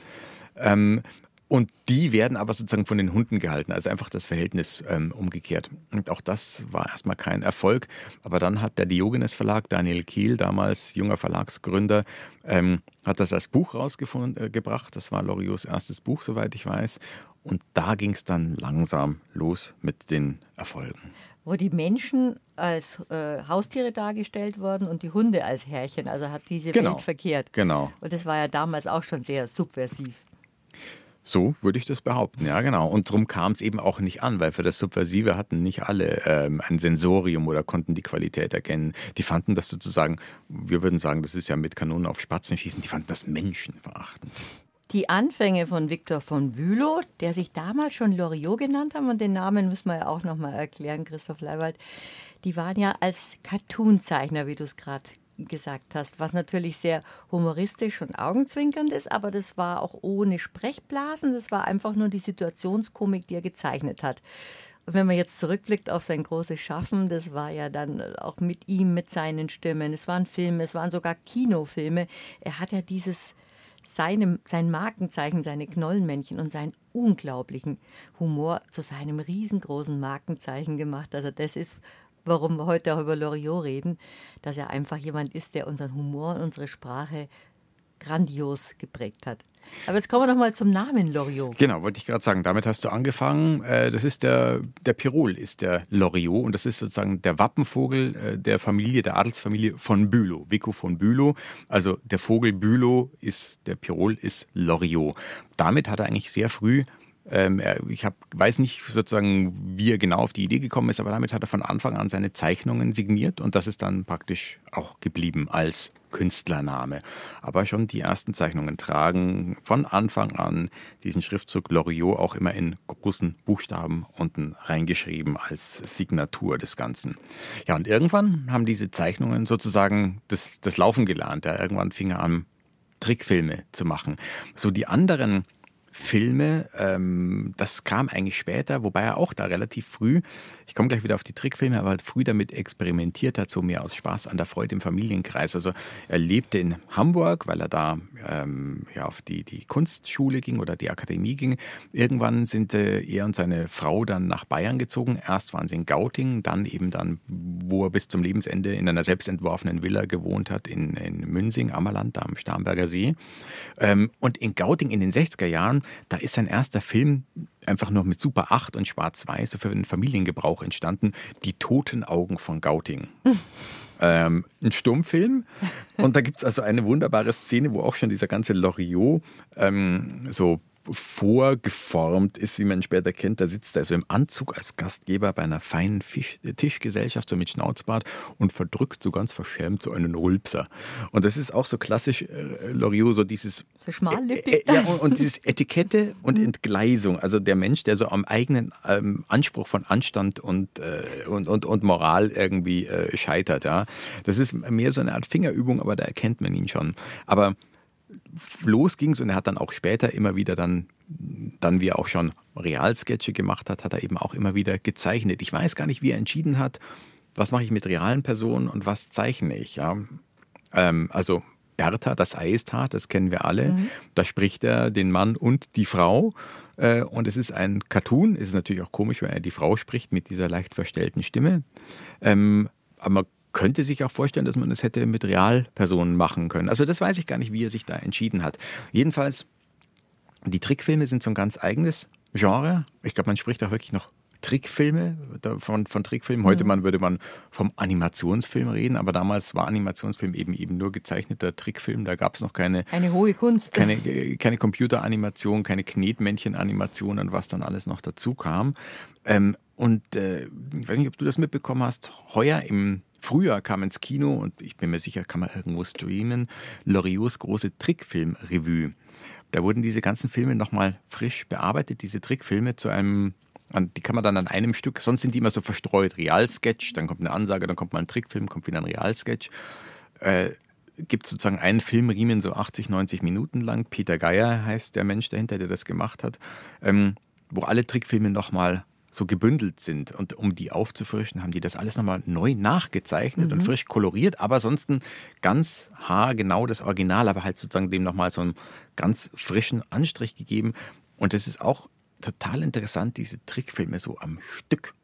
Ähm, und die werden aber sozusagen von den Hunden gehalten, also einfach das Verhältnis ähm, umgekehrt. Und auch das war erstmal kein Erfolg. Aber dann hat der Diogenes Verlag, Daniel Kiel, damals junger Verlagsgründer, ähm, hat das als Buch rausgebracht. Äh, das war Loriots erstes Buch, soweit ich weiß. Und da ging es dann langsam los mit den Erfolgen. Wo die Menschen als äh, Haustiere dargestellt wurden und die Hunde als Herrchen. Also hat diese genau. Welt verkehrt. Genau. Und das war ja damals auch schon sehr subversiv. So würde ich das behaupten, ja genau. Und darum kam es eben auch nicht an, weil für das Subversive hatten nicht alle ähm, ein Sensorium oder konnten die Qualität erkennen. Die fanden das sozusagen, wir würden sagen, das ist ja mit Kanonen auf Spatzen schießen, die fanden das menschenverachtend. Die Anfänge von Victor von Bülow, der sich damals schon Loriot genannt haben, und den Namen müssen wir ja auch nochmal erklären, Christoph Leiwald, die waren ja als Cartoonzeichner, wie du es gerade gesagt hast, was natürlich sehr humoristisch und augenzwinkernd ist, aber das war auch ohne Sprechblasen, das war einfach nur die Situationskomik, die er gezeichnet hat. Und wenn man jetzt zurückblickt auf sein großes Schaffen, das war ja dann auch mit ihm, mit seinen Stimmen. Es waren Filme, es waren sogar Kinofilme. Er hat ja dieses seinem, sein Markenzeichen, seine Knollmännchen und seinen unglaublichen Humor zu seinem riesengroßen Markenzeichen gemacht. Also das ist warum wir heute auch über Loriot reden, dass er einfach jemand ist, der unseren Humor und unsere Sprache grandios geprägt hat. Aber jetzt kommen wir noch mal zum Namen Loriot. Genau, wollte ich gerade sagen. Damit hast du angefangen. Äh, das ist der, der Pirol ist der Loriot und das ist sozusagen der Wappenvogel äh, der Familie, der Adelsfamilie von Bülow, Vico von Bülow. Also der Vogel Bülow ist, der Pirol ist Loriot. Damit hat er eigentlich sehr früh ähm, ich hab, weiß nicht sozusagen, wie er genau auf die Idee gekommen ist, aber damit hat er von Anfang an seine Zeichnungen signiert und das ist dann praktisch auch geblieben als Künstlername. Aber schon die ersten Zeichnungen tragen von Anfang an diesen Schriftzug Loriot auch immer in großen Buchstaben unten reingeschrieben als Signatur des Ganzen. Ja, und irgendwann haben diese Zeichnungen sozusagen das, das Laufen gelernt. Ja, irgendwann fing er an, Trickfilme zu machen. So die anderen Filme, ähm, das kam eigentlich später, wobei er auch da relativ früh, ich komme gleich wieder auf die Trickfilme, aber halt früh damit experimentiert hat, so mehr aus Spaß an der Freude im Familienkreis. Also er lebte in Hamburg, weil er da ähm, ja, auf die, die Kunstschule ging oder die Akademie ging. Irgendwann sind äh, er und seine Frau dann nach Bayern gezogen. Erst waren sie in Gauting, dann eben dann, wo er bis zum Lebensende in einer selbstentworfenen Villa gewohnt hat, in, in Münsing, Ammerland, da am Starnberger See. Ähm, und in Gauting in den 60er Jahren, da ist sein erster Film einfach noch mit Super 8 und Schwarz-Weiß so für den Familiengebrauch entstanden. Die toten Augen von Gauting. ähm, ein Stummfilm. Und da gibt es also eine wunderbare Szene, wo auch schon dieser ganze Loriot ähm, so vorgeformt ist, wie man später kennt. Da sitzt er so im Anzug als Gastgeber bei einer feinen Fisch Tischgesellschaft, so mit Schnauzbart und verdrückt so ganz verschämt so einen Rülpser. Und das ist auch so klassisch äh, Loriot, so dieses so schmallippig. Äh, äh, ja, und, und, dieses Etikette und mhm. Entgleisung. Also der Mensch, der so am eigenen ähm, Anspruch von Anstand und, äh, und, und, und Moral irgendwie äh, scheitert. Ja. Das ist mehr so eine Art Fingerübung, aber da erkennt man ihn schon. Aber los ging es und er hat dann auch später immer wieder dann, dann wie er auch schon Realsketche gemacht hat, hat er eben auch immer wieder gezeichnet. Ich weiß gar nicht, wie er entschieden hat, was mache ich mit realen Personen und was zeichne ich. Ja? Ähm, also Bertha, das Ei ist hart, das kennen wir alle. Mhm. Da spricht er den Mann und die Frau. Äh, und es ist ein Cartoon. Es ist natürlich auch komisch, wenn er die Frau spricht mit dieser leicht verstellten Stimme. Ähm, aber man könnte sich auch vorstellen, dass man das hätte mit Realpersonen machen können. Also das weiß ich gar nicht, wie er sich da entschieden hat. Jedenfalls, die Trickfilme sind so ein ganz eigenes Genre. Ich glaube, man spricht auch wirklich noch Trickfilme, von, von Trickfilmen. Heute man, würde man vom Animationsfilm reden, aber damals war Animationsfilm eben eben nur gezeichneter Trickfilm. Da gab es noch keine. Eine hohe Kunst. Keine, keine Computeranimation, keine Knetmännchen-Animation und was dann alles noch dazu kam. Ähm, und äh, ich weiß nicht, ob du das mitbekommen hast, heuer im Frühjahr kam ins Kino und ich bin mir sicher, kann man irgendwo streamen, Loriots große Trickfilm-Revue. Da wurden diese ganzen Filme nochmal frisch bearbeitet, diese Trickfilme zu einem, die kann man dann an einem Stück, sonst sind die immer so verstreut, Realsketch, dann kommt eine Ansage, dann kommt mal ein Trickfilm, kommt wieder ein Realsketch. Äh, gibt sozusagen einen Filmriemen, so 80, 90 Minuten lang. Peter Geier heißt der Mensch dahinter, der das gemacht hat, ähm, wo alle Trickfilme nochmal so gebündelt sind. Und um die aufzufrischen, haben die das alles nochmal neu nachgezeichnet mhm. und frisch koloriert, aber ansonsten ganz haargenau das Original, aber halt sozusagen dem nochmal so einen ganz frischen Anstrich gegeben. Und es ist auch total interessant, diese Trickfilme so am Stück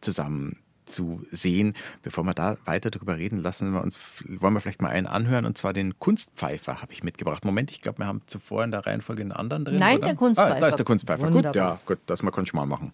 zusammen zu sehen. Bevor wir da weiter darüber reden, lassen wir uns, wollen wir vielleicht mal einen anhören, und zwar den Kunstpfeifer habe ich mitgebracht. Moment, ich glaube, wir haben zuvor in der Reihenfolge einen anderen drin. Nein, oder? der Kunstpfeifer. Ah, da ist der Kunstpfeifer. Wunderbar. Gut, ja, gut, das mal schon mal machen.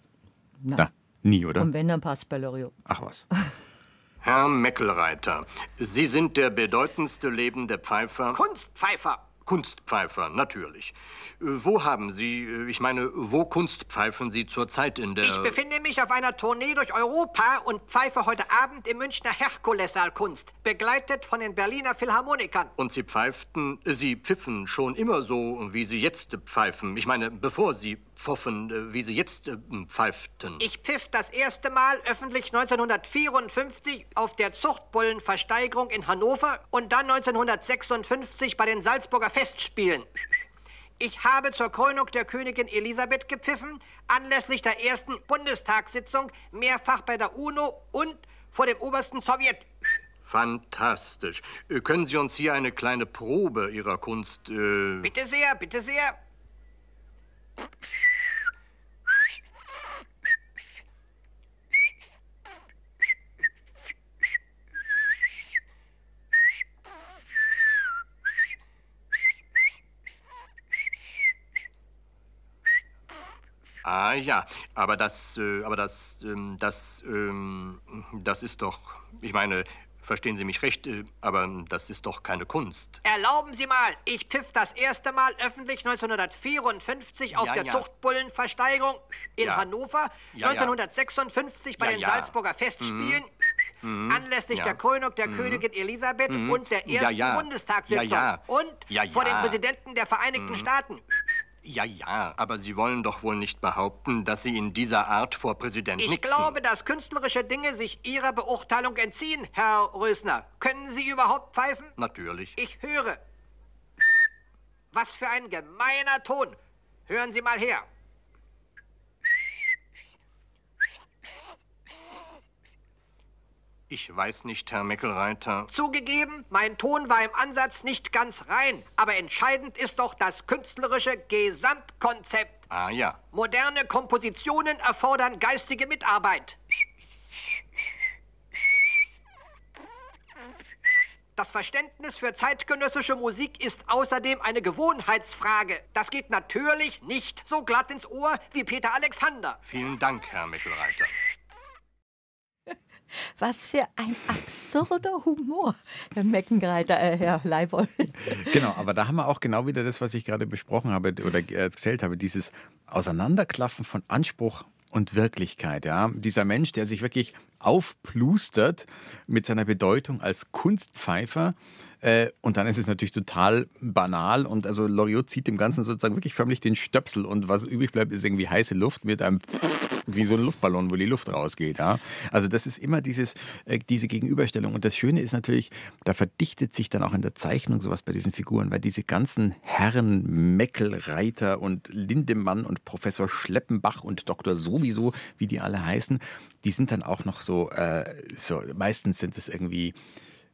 Na. Na, nie, oder? Und wenn, dann passt bei Loriot. Ach was. Herr Meckelreiter, Sie sind der bedeutendste lebende Pfeifer. Kunstpfeifer! Kunstpfeifer, natürlich. Wo haben Sie, äh, ich meine, wo kunstpfeifen Sie zurzeit in der... Ich befinde mich auf einer Tournee durch Europa und pfeife heute Abend im Münchner Herkulessaal Kunst, begleitet von den Berliner Philharmonikern. Und Sie pfeiften, äh, Sie pfiffen schon immer so, wie Sie jetzt pfeifen. Ich meine, bevor Sie pfoffen, äh, wie Sie jetzt äh, pfeiften. Ich pfiff das erste Mal öffentlich 1954 auf der Zuchtbullenversteigerung in Hannover und dann 1956 bei den Salzburger Festspielen. Ich habe zur Krönung der Königin Elisabeth gepfiffen, anlässlich der ersten Bundestagssitzung, mehrfach bei der UNO und vor dem obersten Sowjet. Fantastisch. Äh, Können Sie uns hier eine kleine Probe Ihrer Kunst... Äh Bitte sehr, bitte sehr. Ah ja, aber das, äh, aber das, ähm, das, ähm, das ist doch, ich meine, verstehen Sie mich recht, äh, aber das ist doch keine Kunst. Erlauben Sie mal, ich pfiff das erste Mal öffentlich 1954 auf Ja, der ja. Zuchtbullenversteigerung in Ja. Hannover, Ja, ja. 1956 bei den. Salzburger Festspielen, Mhm. anlässlich Ja. der Krönung der Mhm. Königin Elisabeth Mhm. und der ersten ja. Bundestagssitzung Ja, ja. und vor dem ja. Präsidenten der Vereinigten Mhm. Staaten. Ja, ja, aber Sie wollen doch wohl nicht behaupten, dass Sie in dieser Art vor Präsident Ich Nixon... glaube, dass künstlerische Dinge sich Ihrer Beurteilung entziehen, Herr Rösner. Können Sie überhaupt pfeifen? Natürlich. Ich höre. Was für ein gemeiner Ton. Hören Sie mal her. Ich weiß nicht, Herr Meckelreiter. Zugegeben, mein Ton war im Ansatz nicht ganz rein, aber entscheidend ist doch das künstlerische Gesamtkonzept. Ah ja. Moderne Kompositionen erfordern geistige Mitarbeit. Das Verständnis für zeitgenössische Musik ist außerdem eine Gewohnheitsfrage. Das geht natürlich nicht so glatt ins Ohr wie Peter Alexander. Vielen Dank, Herr Meckelreiter. Was für ein absurder Humor, Herr Meckenreiter, äh, Herr Leibold. Genau, aber da haben wir auch genau wieder das, was ich gerade besprochen habe oder erzählt habe, dieses Auseinanderklaffen von Anspruch und Wirklichkeit. Ja? Dieser Mensch, der sich wirklich aufplustert mit seiner Bedeutung als Kunstpfeifer. Äh, und dann ist es natürlich total banal und also Loriot zieht dem Ganzen sozusagen wirklich förmlich den Stöpsel und was übrig bleibt, ist irgendwie heiße Luft mit einem wie so ein Luftballon, wo die Luft rausgeht. Ja? Also das ist immer dieses, äh, diese Gegenüberstellung. Und das Schöne ist natürlich, da verdichtet sich dann auch in der Zeichnung sowas bei diesen Figuren, weil diese ganzen Herren Meckelreiter und Lindemann und Professor Schleppenbach und Doktor sowieso, wie die alle heißen, die sind dann auch noch so, äh, so meistens sind es irgendwie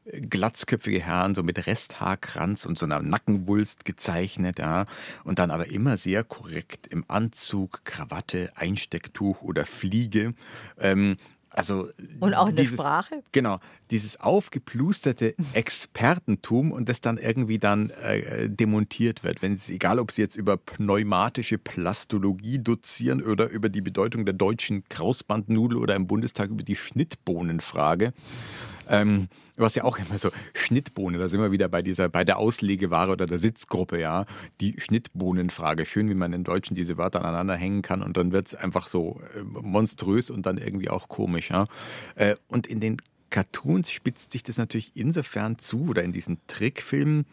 glatzköpfige Herren, so mit Resthaarkranz und so einer Nackenwulst gezeichnet, ja. Und dann aber immer sehr korrekt im Anzug, Krawatte, Einstecktuch oder Fliege. Ähm, also und auch in dieses, der Sprache? Genau, dieses aufgeplusterte Expertentum und das dann irgendwie dann äh, demontiert wird. Wenn es, egal ob sie jetzt über pneumatische Plastologie dozieren oder über die Bedeutung der deutschen Krausbandnudel oder im Bundestag über die Schnittbohnenfrage. Ähm, was ja auch immer so Schnittbohnen, da sind wir wieder bei dieser, bei der Auslegeware oder der Sitzgruppe, ja. Die Schnittbohnenfrage. Schön, wie man in Deutschen diese Wörter aneinander hängen kann und dann wird es einfach so äh, monströs und dann irgendwie auch komisch, ja. Äh, und in den Cartoons spitzt sich das natürlich insofern zu oder in diesen Trickfilmen,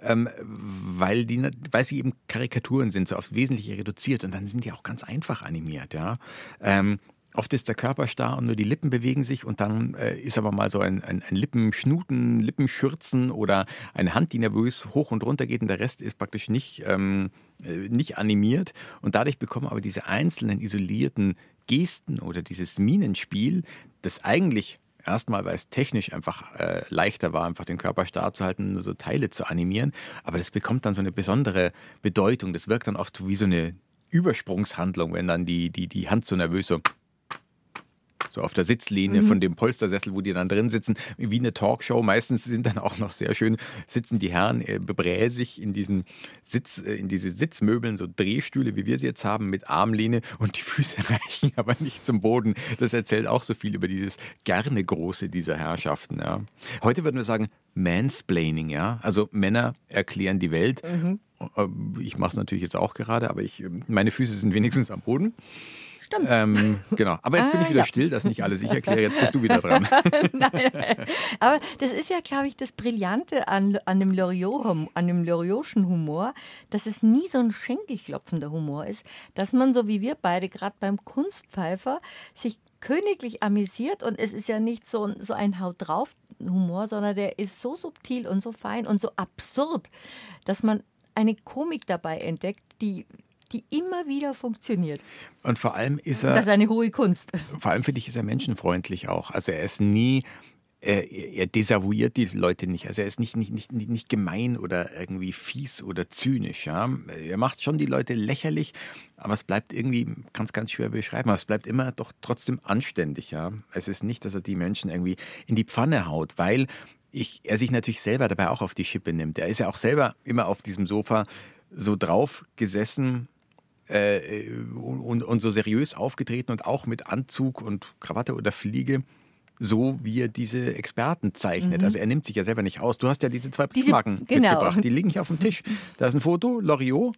ähm, weil, die, weil sie eben Karikaturen sind, so auf Wesentliche reduziert und dann sind die auch ganz einfach animiert, ja. Ähm, Oft ist der Körper starr und nur die Lippen bewegen sich und dann äh, ist aber mal so ein, ein, ein Lippenschnuten, Lippenschürzen oder eine Hand, die nervös hoch und runter geht und der Rest ist praktisch nicht, ähm, äh, nicht animiert. Und dadurch bekommen aber diese einzelnen isolierten Gesten oder dieses Minenspiel, das eigentlich erstmal, weil es technisch einfach äh, leichter war, einfach den Körper starr zu halten, nur so Teile zu animieren, aber das bekommt dann so eine besondere Bedeutung. Das wirkt dann oft wie so eine Übersprungshandlung, wenn dann die, die, die Hand so nervös so so auf der Sitzlinie mhm. von dem Polstersessel, wo die dann drin sitzen, wie eine Talkshow. Meistens sind dann auch noch sehr schön, sitzen die Herren äh, bebräsig in diesen Sitz, äh, in diese Sitzmöbeln, so Drehstühle, wie wir sie jetzt haben, mit Armlehne und die Füße reichen aber nicht zum Boden. Das erzählt auch so viel über dieses gerne Große dieser Herrschaften. Ja. Heute würden wir sagen, Mansplaining, ja. Also Männer erklären die Welt. Mhm. Äh, ich mache es natürlich jetzt auch gerade, aber ich, meine Füße sind wenigstens am Boden. Stimmt. Ähm, genau. Aber jetzt ah, bin ich wieder ja. still, das nicht alles ich erkläre. Jetzt bist du wieder dran. nein, aber das ist ja, glaube ich, das Brillante an, an dem Loriot, an dem Loriotschen Humor, dass es nie so ein schenkelklopfender Humor ist, dass man, so wie wir beide gerade beim Kunstpfeifer, sich königlich amüsiert und es ist ja nicht so, so ein Haut drauf Humor, sondern der ist so subtil und so fein und so absurd, dass man eine Komik dabei entdeckt, die die immer wieder funktioniert. Und vor allem ist er. Das ist eine hohe Kunst. Vor allem finde ich, ist er menschenfreundlich auch. Also er ist nie. Er, er desavouiert die Leute nicht. Also er ist nicht, nicht, nicht, nicht gemein oder irgendwie fies oder zynisch. Ja? Er macht schon die Leute lächerlich, aber es bleibt irgendwie, kann es ganz schwer beschreiben, aber es bleibt immer doch trotzdem anständig. Ja? Es ist nicht, dass er die Menschen irgendwie in die Pfanne haut, weil ich, er sich natürlich selber dabei auch auf die Schippe nimmt. Er ist ja auch selber immer auf diesem Sofa so drauf gesessen äh, und, und so seriös aufgetreten und auch mit Anzug und Krawatte oder Fliege so wie er diese Experten zeichnet. Mhm. Also er nimmt sich ja selber nicht aus. Du hast ja diese zwei Briefmarken diese, genau. mitgebracht. Die liegen hier auf dem Tisch. Da ist ein Foto, Loriot,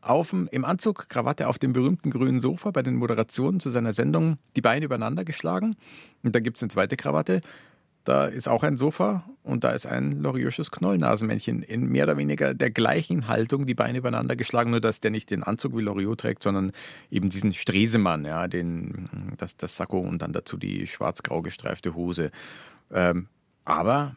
auf dem, im Anzug, Krawatte auf dem berühmten grünen Sofa bei den Moderationen zu seiner Sendung die Beine übereinander geschlagen. Und da gibt es eine zweite Krawatte. Da ist auch ein Sofa und da ist ein Loriotsches Knollnasenmännchen in mehr oder weniger der gleichen Haltung, die Beine übereinander geschlagen, nur dass der nicht den Anzug wie Loriot trägt, sondern eben diesen Stresemann, ja, den, das, das Sakko und dann dazu die schwarz-grau gestreifte Hose. Ähm, aber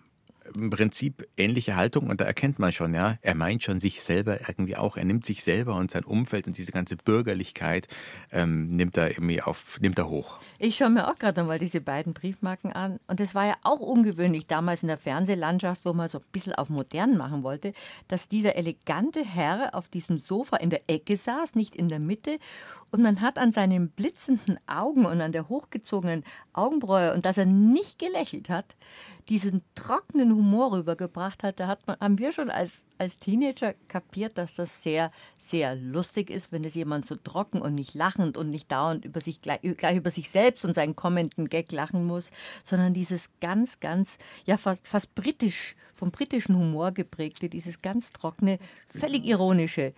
im Prinzip ähnliche Haltung und da erkennt man schon, ja, er meint schon sich selber irgendwie auch. Er nimmt sich selber und sein Umfeld und diese ganze Bürgerlichkeit ähm, nimmt er irgendwie auf, nimmt er hoch. Ich schaue mir auch gerade nochmal diese beiden Briefmarken an und das war ja auch ungewöhnlich damals in der Fernsehlandschaft, wo man so ein bisschen auf modern machen wollte, dass dieser elegante Herr auf diesem Sofa in der Ecke saß, nicht in der Mitte und man hat an seinen blitzenden Augen und an der hochgezogenen Augenbraue und dass er nicht gelächelt hat, diesen trockenen Humor rübergebracht hat. Da hat man, haben wir schon als, als Teenager kapiert, dass das sehr, sehr lustig ist, wenn es jemand so trocken und nicht lachend und nicht dauernd über sich, gleich, gleich über sich selbst und seinen kommenden Gag lachen muss, sondern dieses ganz, ganz, ja, fast, fast britisch, vom britischen Humor geprägte, dieses ganz trockene, völlig ironische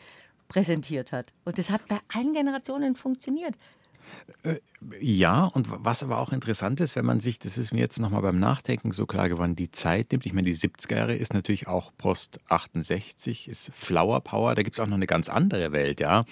präsentiert hat. Und das hat bei allen Generationen funktioniert. Äh, ja, und was aber auch interessant ist, wenn man sich, das ist mir jetzt nochmal beim Nachdenken so klar geworden, die Zeit nimmt. Ich meine, die 70er Jahre ist natürlich auch Post 68, ist Flower Power, da gibt es auch noch eine ganz andere Welt, ja.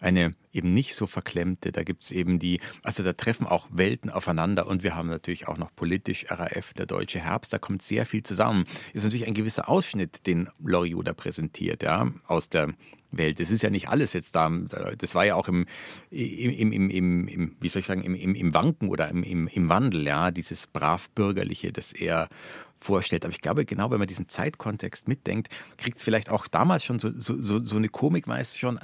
Eine eben nicht so verklemmte, da gibt es eben die, also da treffen auch Welten aufeinander und wir haben natürlich auch noch politisch RAF, der deutsche Herbst, da kommt sehr viel zusammen. Ist natürlich ein gewisser Ausschnitt, den Loriot da präsentiert, ja, aus der Welt. Das ist ja nicht alles jetzt da. Das war ja auch im, im, im, im, im wie soll ich sagen, im, im, im Wanken oder im, im, im Wandel, ja, dieses brav bürgerliche, das er vorstellt. Aber ich glaube, genau wenn man diesen Zeitkontext mitdenkt, kriegt es vielleicht auch damals schon so, so, so eine Komik, weil es schon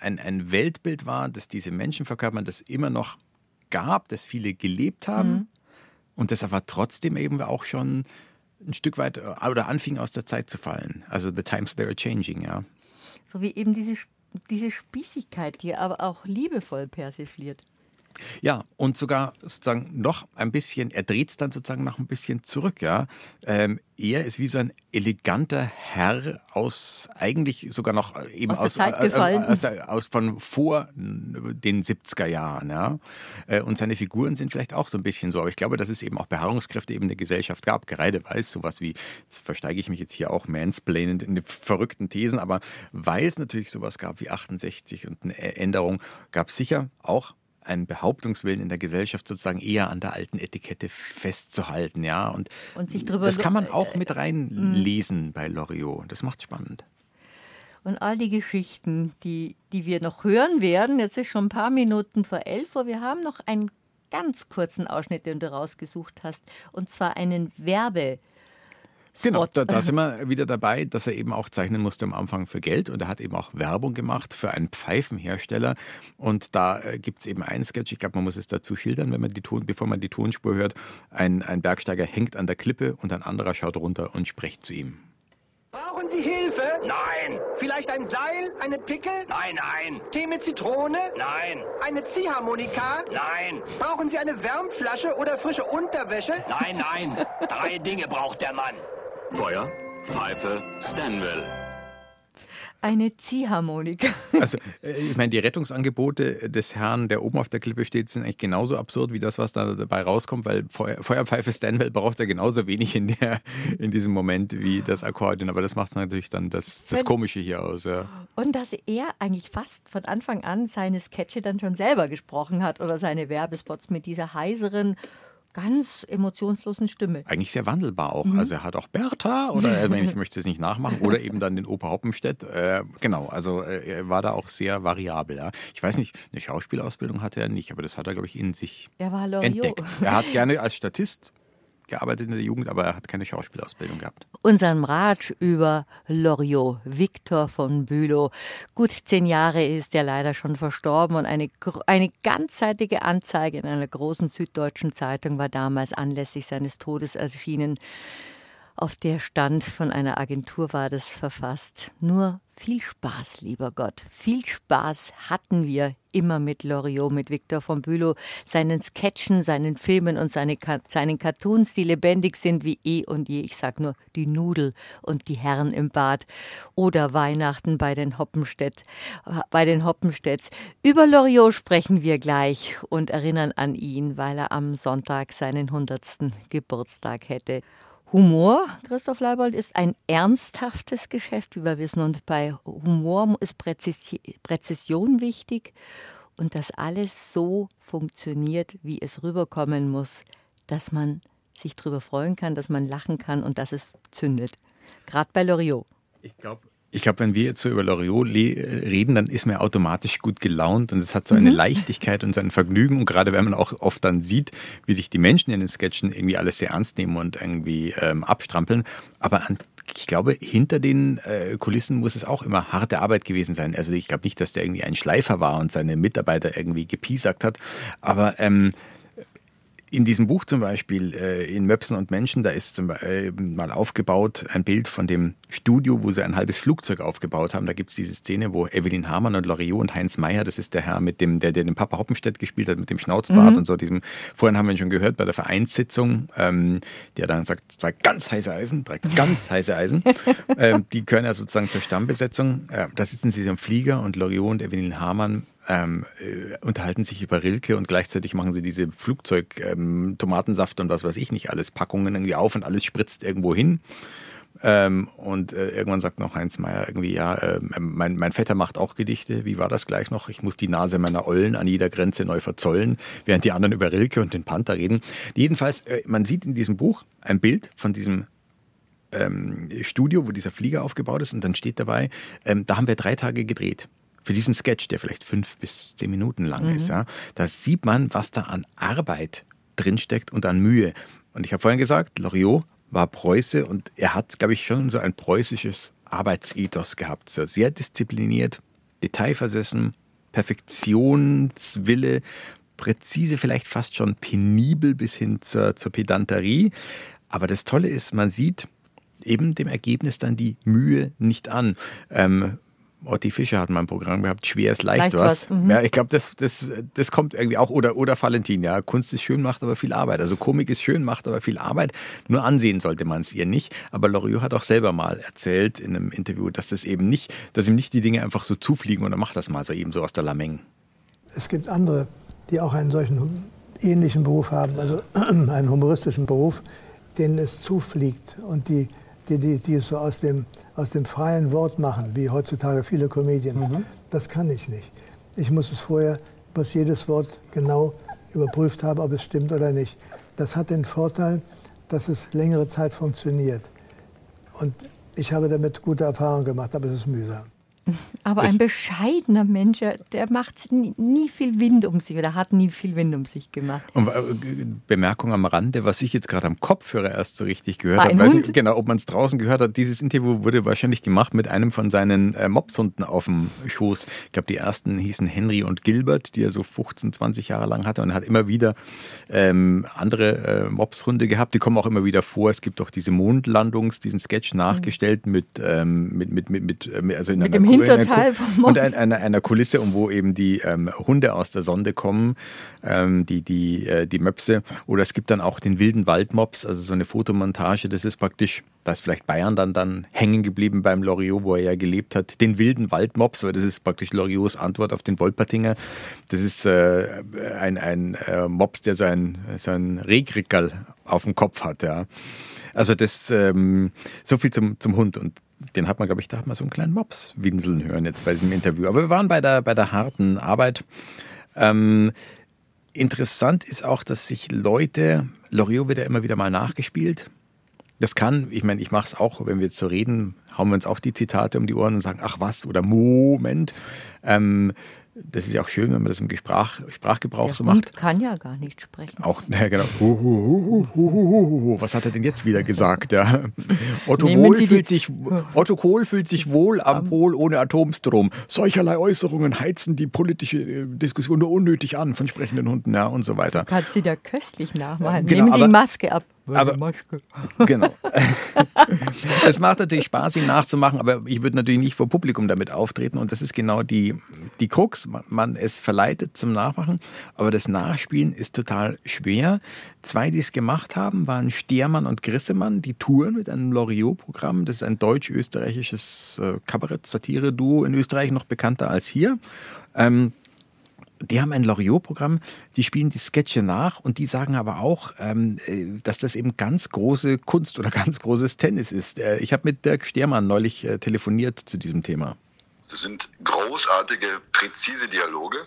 ein, ein Weltbild war, dass diese Menschen verkörpern, das immer noch gab, das viele gelebt haben mhm. und das aber trotzdem eben auch schon ein Stück weit äh, oder anfing aus der Zeit zu fallen. Also the times they are changing, ja. So wie eben diese, diese Spießigkeit, die aber auch liebevoll persifliert. Ja, und sogar sozusagen noch ein bisschen, er dreht es dann sozusagen noch ein bisschen zurück, ja. Ähm, er ist wie so ein eleganter Herr aus, eigentlich sogar noch äh, eben aus, aus, der Zeit äh, gefallen. aus, der, aus von vor den 70er Jahren, ja. Äh, und seine Figuren sind vielleicht auch so ein bisschen so, aber ich glaube, dass es eben auch Beharrungskräfte eben in der Gesellschaft gab, gerade weil es sowas wie, jetzt versteige ich mich jetzt hier auch mansplainend in die verrückten Thesen, aber weil es natürlich sowas gab wie 68 und eine Änderung, gab es sicher auch einen Behauptungswillen in der Gesellschaft sozusagen eher an der alten Etikette festzuhalten, ja. Und, und sich drüber das kann man auch mit reinlesen mhm. bei Loriot. Das macht spannend. Und all die Geschichten, die, die wir noch hören werden, jetzt ist schon ein paar Minuten vor elf Uhr, wir haben noch einen ganz kurzen Ausschnitt, den du rausgesucht hast, und zwar einen Werbe- Genau, da, da, sind wir wieder dabei, dass er eben auch zeichnen musste am Anfang für Geld und er hat eben auch Werbung gemacht für einen Pfeifenhersteller und da äh, gibt es eben einen Sketch, ich glaube, man muss es dazu schildern, wenn man die Ton, bevor man die Tonspur hört, ein, ein Bergsteiger hängt an der Klippe und ein anderer schaut runter und spricht zu ihm. Brauchen Sie Hilfe? Nein. Vielleicht ein Seil, eine Pickel? Nein, nein. Tee mit Zitrone? Nein. Eine Ziehharmonika? Nein. Brauchen Sie eine Wärmflasche oder frische Unterwäsche? Nein, nein. Drei Dinge braucht der Mann. Feuer, Pfeife, Stanwell. Eine Ziehharmonika. Also, äh, ich meine, die Rettungsangebote des Herrn, der oben auf der Klippe steht, sind eigentlich genauso absurd wie das, was da dabei rauskommt, weil Feuer, Feuerpfeife Stanwell braucht er genauso wenig in, der, in diesem Moment wie das Akkordeon. Aber das macht natürlich dann das, das Komische hier aus. Ja. Und dass er eigentlich fast von Anfang an seine Sketche dann schon selber gesprochen hat oder seine Werbespots mit dieser heiseren ganz emotionslosen Stimme. Eigentlich sehr wandelbar auch. Mhm. Also er hat auch Bertha oder ich möchte es nicht nachmachen oder eben dann den Opa Hoppenstedt. Äh, genau, also äh, er war da auch sehr variabel. Ja. Ich weiß nicht, eine Schauspielausbildung hatte er nicht, aber das hat er, glaube ich, in sich er war entdeckt. Er hat gerne als Statist gearbeitet in der Jugend, aber er hat keine Schauspielausbildung gehabt. Unseren Ratsch über Loriot, Victor von Bülow. Gut zehn Jahre ist er leider schon verstorben und eine, eine ganzseitige Anzeige in einer großen süddeutschen Zeitung war damals anlässlich seines Todes erschienen. Auf der stand, von einer Agentur war das verfasst. Nur viel Spaß, lieber Gott. Viel Spaß hatten wir immer mit Loriot, mit Victor von Bülow, seinen Sketchen, seinen Filmen und seine, seinen Cartoons, die lebendig sind wie eh und je. Ich sag nur die Nudel und die Herren im Bad oder Weihnachten bei den Hoppenstedt, bei den Hoppenstedts. Über Loriot sprechen wir gleich und erinnern an ihn, weil er am Sonntag seinen 100. Geburtstag hätte. Humor, Christoph Leibold, ist ein ernsthaftes Geschäft, wie wir wissen. Und bei Humor ist Präzision wichtig und dass alles so funktioniert, wie es rüberkommen muss, dass man sich darüber freuen kann, dass man lachen kann und dass es zündet. Gerade bei Loriot. Ich glaube, ich glaube, wenn wir jetzt so über Loriot reden, dann ist man automatisch gut gelaunt und es hat so eine mhm. Leichtigkeit und so ein Vergnügen. Und gerade wenn man auch oft dann sieht, wie sich die Menschen in den Sketchen irgendwie alles sehr ernst nehmen und irgendwie ähm, abstrampeln. Aber an, ich glaube, hinter den äh, Kulissen muss es auch immer harte Arbeit gewesen sein. Also ich glaube nicht, dass der irgendwie ein Schleifer war und seine Mitarbeiter irgendwie gepiesackt hat. Aber ähm, in diesem Buch zum Beispiel, äh, in Möpsen und Menschen, da ist zum, äh, mal aufgebaut ein Bild von dem Studio, wo sie ein halbes Flugzeug aufgebaut haben. Da gibt es diese Szene, wo Evelyn Hamann und Loriot und Heinz Meyer, das ist der Herr, mit dem, der, der den Papa Hoppenstedt gespielt hat, mit dem Schnauzbart mhm. und so. Diesem, vorhin haben wir ihn schon gehört bei der Vereinssitzung, ähm, der dann sagt, zwei ganz heiße Eisen, drei ganz heiße Eisen. ähm, die können ja sozusagen zur Stammbesetzung. Äh, da sitzen sie im Flieger und Loriot und Evelyn Hamann ähm, äh, unterhalten sich über Rilke und gleichzeitig machen sie diese Flugzeug-Tomatensaft ähm, und was weiß ich nicht alles, Packungen irgendwie auf und alles spritzt irgendwo hin. Ähm, und äh, irgendwann sagt noch Heinz Meier irgendwie, ja, äh, mein, mein Vetter macht auch Gedichte. Wie war das gleich noch? Ich muss die Nase meiner Ollen an jeder Grenze neu verzollen, während die anderen über Rilke und den Panther reden. Jedenfalls, äh, man sieht in diesem Buch ein Bild von diesem ähm, Studio, wo dieser Flieger aufgebaut ist und dann steht dabei, ähm, da haben wir drei Tage gedreht für diesen Sketch, der vielleicht fünf bis zehn Minuten lang mhm. ist, ja, da sieht man, was da an Arbeit drinsteckt und an Mühe. Und ich habe vorhin gesagt, Loriot war Preuße und er hat, glaube ich, schon so ein preußisches Arbeitsethos gehabt. So sehr diszipliniert, detailversessen, Perfektionswille, präzise, vielleicht fast schon penibel bis hin zur, zur Pedanterie. Aber das Tolle ist, man sieht eben dem Ergebnis dann die Mühe nicht an. Ähm, Otti Fischer hat mal ein Programm gehabt, schwer ist leicht, leicht was. was. Mhm. Ja, ich glaube, das, das, das kommt irgendwie auch, oder, oder Valentin, ja, Kunst ist schön, macht aber viel Arbeit. Also Komik ist schön, macht aber viel Arbeit. Nur ansehen sollte man es ihr nicht. Aber Loriot hat auch selber mal erzählt in einem Interview, dass das eben nicht, dass ihm nicht die Dinge einfach so zufliegen und er macht das mal so eben so aus der Lameng. Es gibt andere, die auch einen solchen ähnlichen Beruf haben, also einen humoristischen Beruf, denen es zufliegt und die, die, die, die es so aus dem aus dem freien Wort machen, wie heutzutage viele Comedians. Mhm. Das kann ich nicht. Ich muss es vorher, muss jedes Wort genau überprüft haben, ob es stimmt oder nicht. Das hat den Vorteil, dass es längere Zeit funktioniert. Und ich habe damit gute Erfahrungen gemacht, aber es ist mühsam. Aber ein bescheidener Mensch, der macht nie viel Wind um sich oder hat nie viel Wind um sich gemacht. Und äh, Bemerkung am Rande, was ich jetzt gerade am Kopfhörer erst so richtig gehört habe, weiß nicht genau, ob man es draußen gehört hat. Dieses Interview wurde wahrscheinlich gemacht mit einem von seinen äh, Mopshunden auf dem Schoß. Ich glaube, die ersten hießen Henry und Gilbert, die er so 15, 20 Jahre lang hatte und er hat immer wieder ähm, andere äh, Mopshunde gehabt. Die kommen auch immer wieder vor. Es gibt auch diese Mondlandungs, diesen Sketch nachgestellt mit, ähm, mit, mit, mit, mit, äh, also in mit einer Hinterteil vom Mops. Und ein, einer, einer Kulisse, um wo eben die ähm, Hunde aus der Sonde kommen, ähm, die, die, äh, die Möpse. Oder es gibt dann auch den wilden Waldmops, also so eine Fotomontage. Das ist praktisch, da ist vielleicht Bayern dann, dann hängen geblieben beim Loriot, wo er ja gelebt hat. Den wilden Waldmops, weil das ist praktisch Loriots Antwort auf den Wolpertinger. Das ist äh, ein, ein äh, Mops, der so ein, so ein Regrickerl auf dem Kopf hat. Ja. Also das ähm, so viel zum, zum Hund. Und den hat man, glaube ich, da hat man so einen kleinen Mops winseln hören jetzt bei diesem Interview. Aber wir waren bei der, bei der harten Arbeit. Ähm, interessant ist auch, dass sich Leute, Loriot wird ja immer wieder mal nachgespielt. Das kann, ich meine, ich mache es auch, wenn wir jetzt so reden, hauen wir uns auch die Zitate um die Ohren und sagen, ach was, oder Moment. Ähm, das ist ja auch schön, wenn man das im Sprach, Sprachgebrauch Der so macht. Hund kann ja gar nicht sprechen. Auch, ja, genau. Was hat er denn jetzt wieder gesagt? Ja. Otto, Kohl fühlt sich, Otto Kohl fühlt sich wohl am Pol ohne Atomstrom. Solcherlei Äußerungen heizen die politische äh, Diskussion nur unnötig an von sprechenden Hunden ja, und so weiter. Kannst sie da köstlich nachmachen. Genau, Nehmen Sie die Maske ab. Aber, genau. es macht natürlich Spaß, ihn nachzumachen, aber ich würde natürlich nicht vor Publikum damit auftreten. Und das ist genau die, die Krux. Man, man es verleitet zum Nachmachen, aber das Nachspielen ist total schwer. Zwei, die es gemacht haben, waren Stiermann und Grissemann, die touren mit einem Loriot-Programm. Das ist ein deutsch-österreichisches äh, Kabarett-Satire-Duo in Österreich noch bekannter als hier. Ähm, die haben ein Loriot-Programm, die spielen die Sketche nach und die sagen aber auch, ähm, äh, dass das eben ganz große Kunst oder ganz großes Tennis ist. Äh, ich habe mit Dirk Stermann neulich äh, telefoniert zu diesem Thema. Das sind großartige, präzise Dialoge.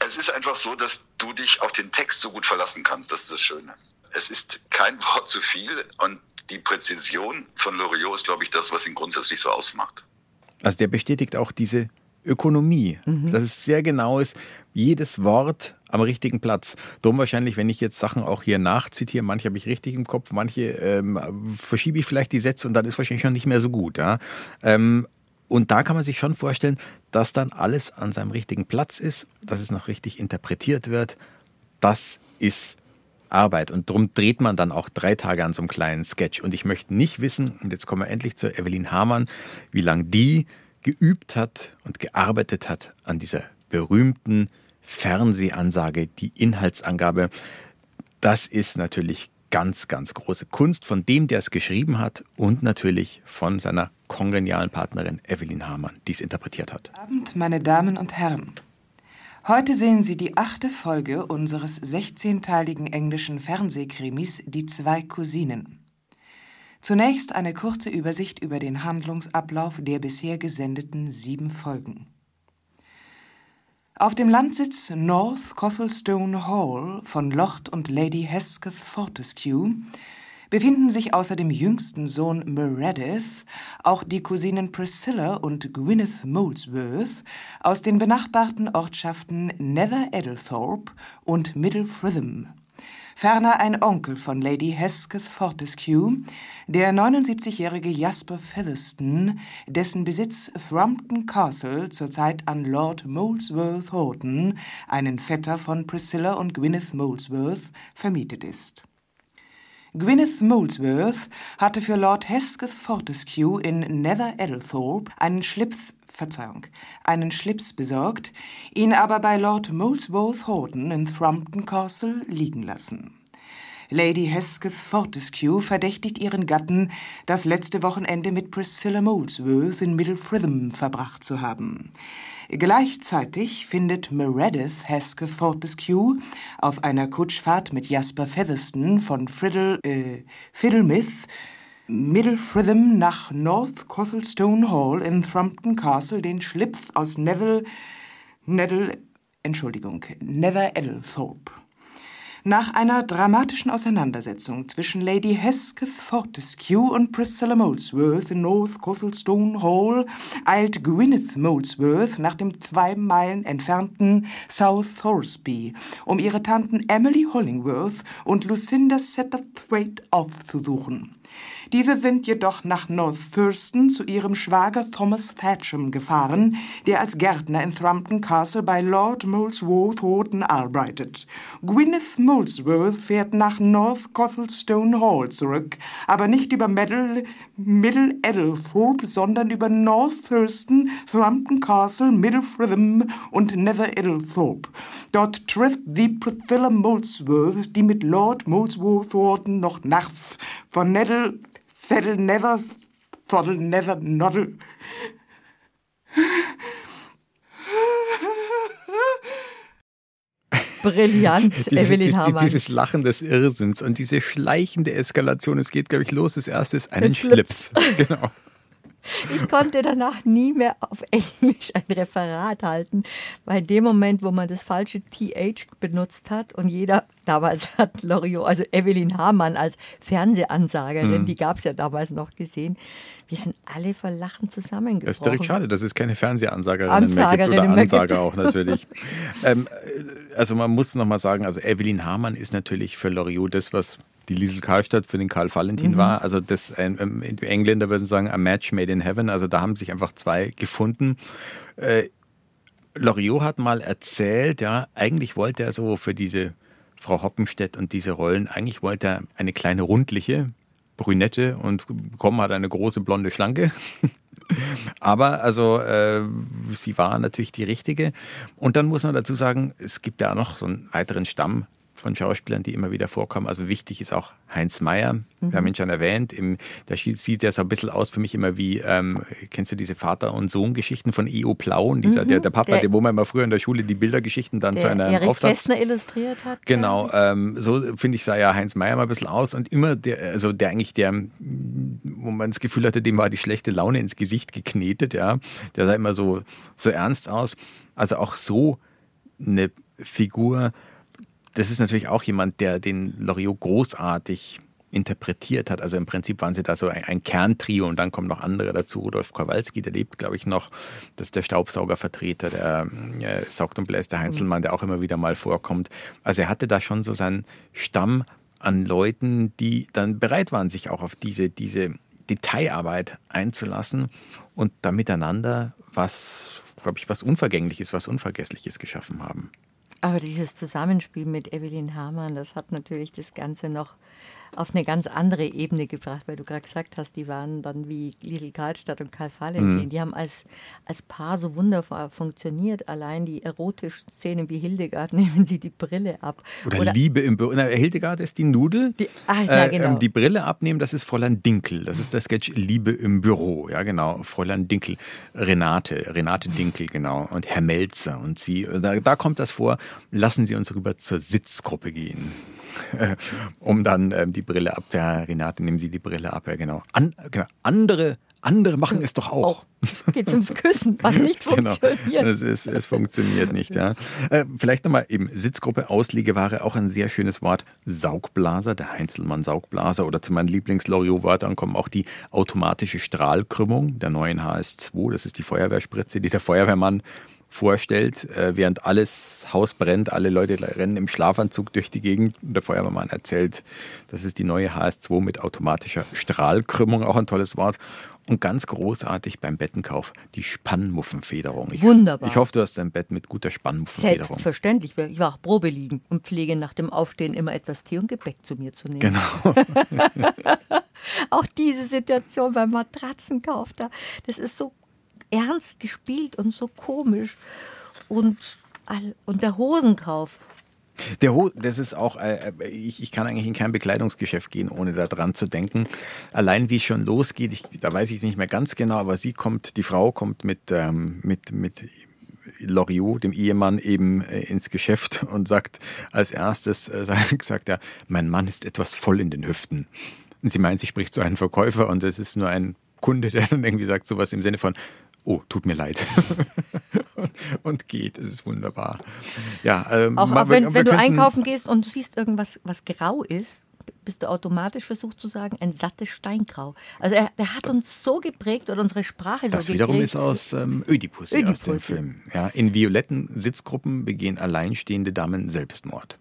Es ist einfach so, dass du dich auf den Text so gut verlassen kannst. Das ist das Schöne. es ist kein Wort zu viel und die Präzision von Loriot ist, glaube ich, das, was ihn grundsätzlich so ausmacht. Also der bestätigt auch diese Ökonomie, mhm. dass es sehr genau ist, jedes Wort am richtigen Platz. Darum wahrscheinlich, wenn ich jetzt Sachen auch hier nachzitiere, manche habe ich richtig im Kopf, manche ähm, verschiebe ich vielleicht die Sätze und dann ist wahrscheinlich schon nicht mehr so gut. Ja? Ähm, und da kann man sich schon vorstellen, dass dann alles an seinem richtigen Platz ist, dass es noch richtig interpretiert wird. Das ist Arbeit. Und darum dreht man dann auch drei Tage an so einem kleinen Sketch. Und ich möchte nicht wissen, und jetzt kommen wir endlich zu Evelyn Hamann, wie lange die geübt hat und gearbeitet hat an dieser berühmten Fernsehansage, die Inhaltsangabe. Das ist natürlich ganz, ganz große Kunst von dem, der es geschrieben hat und natürlich von seiner kongenialen Partnerin Evelyn Hamann, die es interpretiert hat. Abend, meine Damen und Herren. Heute sehen Sie die achte Folge unseres 16-teiligen englischen Fernsehkrimis Die zwei Cousinen. Zunächst eine kurze Übersicht über den Handlungsablauf der bisher gesendeten sieben Folgen. Auf dem Landsitz North Cothelstone Hall von Lord und Lady Hesketh Fortescue befinden sich außer dem jüngsten Sohn Meredith auch die Cousinen Priscilla und Gwyneth Molesworth aus den benachbarten Ortschaften Nether Eddlethorpe und Middle Fritham. Ferner ein Onkel von Lady Hesketh Fortescue, der 79-jährige Jasper Featherston, dessen Besitz Thrumpton Castle zurzeit an Lord Molesworth Horton, einen Vetter von Priscilla und Gwyneth Molesworth, vermietet ist. Gwyneth Molesworth hatte für Lord Hesketh Fortescue in Nether Eddlethorpe einen Schlips, Verzeihung, einen Schlips besorgt, ihn aber bei Lord Molesworth Horton in Thrumpton Castle liegen lassen. Lady Hesketh Fortescue verdächtigt ihren Gatten, das letzte Wochenende mit Priscilla Molesworth in Middle Fritham verbracht zu haben. Gleichzeitig findet Meredith Hesketh Fortescue auf einer Kutschfahrt mit Jasper Featherston von Friddle, äh, Fiddlemith Middle Fritham nach North Cothelstone Hall in Thrumpton Castle den Schlipf aus Neville, Nettle, Entschuldigung, Nether Eddlethorpe. Nach einer dramatischen Auseinandersetzung zwischen Lady Hesketh Fortescue und Priscilla Molesworth in North Cothelstone Hall eilt Gwyneth Molesworth nach dem zwei Meilen entfernten South Thoresby, um ihre Tanten Emily Hollingworth und Lucinda Satterthwaite aufzusuchen. Diese sind jedoch nach North Thurston zu ihrem Schwager Thomas Thatcham gefahren, der als Gärtner in Thrumpton Castle bei Lord Molesworth Horton arbeitet. Gwyneth Molesworth fährt nach North Cothelstone Hall zurück, aber nicht über Middle, Middle Eddlethorpe, sondern über North Thurston, Thrumpton Castle, Middle Fritham und Nether Eddlethorpe. Dort trifft sie Priscilla Molesworth, die mit Lord Molesworth Horton noch nachts von Nettle That'll never, thought'll never, noddle. Brillant, diese, Evelyn Hamann. Dieses Lachen des Irrsinns und diese schleichende Eskalation. Es geht, glaube ich, los. Das erste ist einen Schlips. Genau. Ich konnte danach nie mehr auf Englisch ein Referat halten, weil in dem Moment, wo man das falsche TH benutzt hat und jeder, damals hat Loriot, also Evelyn Hamann als Fernsehansagerin, mhm. die gab es ja damals noch gesehen, wir sind alle vor Lachen zusammengebrochen. Das ist direkt schade, dass es keine Fernsehansagerinnen mehr gibt oder Ansager auch natürlich. ähm, also man muss nochmal sagen, also Evelyn Hamann ist natürlich für Loriot das, was die Liesel Karlstadt für den Karl Valentin mhm. war. Also das ähm, die Engländer würden sagen, a match made in heaven. Also da haben sich einfach zwei gefunden. Äh, Loriot hat mal erzählt, ja, eigentlich wollte er so für diese Frau Hoppenstedt und diese Rollen, eigentlich wollte er eine kleine rundliche Brünette und bekommen hat eine große blonde Schlanke. Aber also äh, sie war natürlich die richtige. Und dann muss man dazu sagen, es gibt ja noch so einen weiteren Stamm von Schauspielern, die immer wieder vorkommen. Also wichtig ist auch Heinz Meyer. Mhm. Wir haben ihn schon erwähnt. Im, da sieht er so ein bisschen aus für mich immer wie, ähm, kennst du diese Vater- und Sohn-Geschichten von E.O. Plauen? Dieser, mhm. der, der Papa, der, der, wo man immer früher in der Schule die Bildergeschichten dann zu einer Erich Aufsatz... Kästner illustriert hat. Genau. Ähm, so finde ich, sah ja Heinz Meyer mal ein bisschen aus. Und immer der, also der eigentlich der, wo man das Gefühl hatte, dem war die schlechte Laune ins Gesicht geknetet, ja. Der sah immer so, so ernst aus. Also auch so eine Figur das ist natürlich auch jemand, der den Loriot großartig interpretiert hat. Also im Prinzip waren sie da so ein, ein Kerntrio und dann kommen noch andere dazu. Rudolf Kowalski, der lebt, glaube ich, noch. Das ist der Staubsaugervertreter, der äh, saugt und bläst, der Heinzelmann, der auch immer wieder mal vorkommt. Also er hatte da schon so seinen Stamm an Leuten, die dann bereit waren, sich auch auf diese, diese Detailarbeit einzulassen und da miteinander was, glaube ich, was Unvergängliches, was Unvergessliches geschaffen haben. Aber dieses Zusammenspiel mit Evelyn Hamann, das hat natürlich das Ganze noch auf eine ganz andere Ebene gebracht, weil du gerade gesagt hast, die waren dann wie Little Karlstadt und Karl Valentin. Mhm. Die haben als, als Paar so wundervoll funktioniert. Allein die erotischen Szenen wie Hildegard nehmen sie die Brille ab. Oder, Oder Liebe im Büro. Na, Hildegard ist die Nudel. Die, ach, ja, genau. Äh, die Brille abnehmen, das ist Fräulein Dinkel. Das ist der Sketch Liebe im Büro. Ja, genau. Fräulein Dinkel. Renate. Renate Dinkel, genau. Und Herr Melzer und sie. Da, da kommt das vor. Lassen Sie uns rüber zur Sitzgruppe gehen. um dann ähm, die Brille ab. Ja, Renate, nehmen Sie die Brille ab, ja genau. An, genau. Andere, andere machen es doch auch. auch. Geht ums Küssen, was nicht funktioniert. Genau. Es, ist, es funktioniert nicht, ja. Äh, vielleicht nochmal eben Sitzgruppe, Auslegeware, auch ein sehr schönes Wort. Saugblaser, der Heinzelmann Saugblaser oder zu meinen Lieblings-Loriot-Wörtern kommen auch die automatische Strahlkrümmung der neuen HS2. Das ist die Feuerwehrspritze, die der Feuerwehrmann vorstellt, äh, während alles Haus brennt, alle Leute rennen im Schlafanzug durch die Gegend und der Feuerwehrmann erzählt, das ist die neue HS2 mit automatischer Strahlkrümmung, auch ein tolles Wort. Und ganz großartig beim Bettenkauf die Spannmuffenfederung. Ich, Wunderbar. Ich hoffe, du hast dein Bett mit guter Spannmuffenfederung. Selbstverständlich. Ich war auch Probe liegen und pflege nach dem Aufstehen immer etwas Tee und Gebäck zu mir zu nehmen. Genau. auch diese Situation beim Matratzenkauf, da, das ist so ernst gespielt und so komisch. Und, und der Hosenkauf. Der Ho das ist auch, äh, ich, ich kann eigentlich in kein Bekleidungsgeschäft gehen, ohne da dran zu denken. Allein wie es schon losgeht, ich, da weiß ich nicht mehr ganz genau, aber sie kommt, die Frau kommt mit, ähm, mit, mit Loriot, dem Ehemann, eben äh, ins Geschäft und sagt als erstes, äh, sagt er, mein Mann ist etwas voll in den Hüften. Und sie meint, sie spricht zu einem Verkäufer und es ist nur ein Kunde, der dann irgendwie sagt sowas im Sinne von, oh, tut mir leid. und geht. Es ist wunderbar. Ja, ähm, auch, auch wenn, wenn du einkaufen gehst und du siehst irgendwas, was grau ist, bist du automatisch versucht zu sagen, ein sattes Steingrau. Also er, er hat uns so geprägt oder unsere Sprache so das geprägt. Das wiederum ist aus ähm, Ödipus, Ödipus, aus dem Film. Ja, in violetten Sitzgruppen begehen alleinstehende Damen Selbstmord.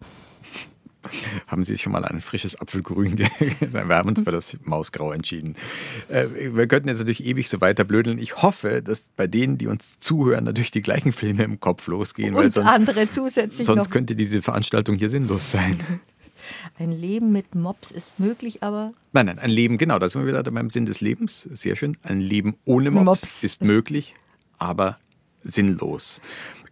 Haben Sie schon mal ein frisches Apfelgrün? wir haben uns für das Mausgrau entschieden. Äh, wir könnten jetzt natürlich ewig so weiter blödeln. Ich hoffe, dass bei denen, die uns zuhören, natürlich die gleichen Filme im Kopf losgehen. Und sonst, andere zusätzlich Sonst noch. könnte diese Veranstaltung hier sinnlos sein. Ein Leben mit Mops ist möglich, aber. Nein, nein, ein Leben, genau, da sind wir wieder beim Sinn des Lebens. Sehr schön. Ein Leben ohne Mops, Mops. ist möglich, aber sinnlos.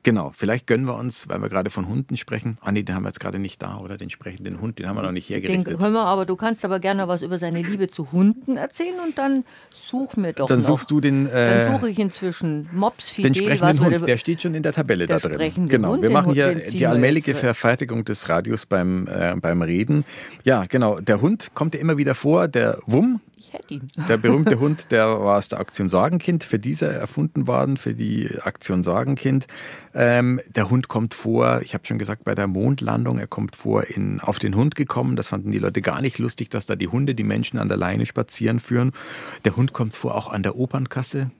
Genau, vielleicht gönnen wir uns, weil wir gerade von Hunden sprechen. Ah nee, den haben wir jetzt gerade nicht da, oder? Den sprechenden Hund, den haben wir noch nicht hergerichtet. Den können wir, aber du kannst aber gerne was über seine Liebe zu Hunden erzählen und dann such mir doch Dann noch. suchst du den... Äh, dann suche ich inzwischen Mops Fidel. Den sprechenden Hund, der, der steht schon in der Tabelle der da drin. Genau, Hund, wir machen hier die allmählige Verfertigung des Radios beim, äh, beim Reden. Ja, genau, der Hund kommt ja immer wieder vor, der Wumm, hätte ihn. Der berühmte Hund, der war aus der Aktion Sorgenkind, für diese erfunden worden, für die Aktion Sorgenkind. Ähm, der Hund kommt vor, ich habe schon gesagt, bei der Mondlandung, er kommt vor in Auf den Hund gekommen. Das fanden die Leute gar nicht lustig, dass da die Hunde die Menschen an der Leine spazieren führen. Der Hund kommt vor auch an der Opernkasse.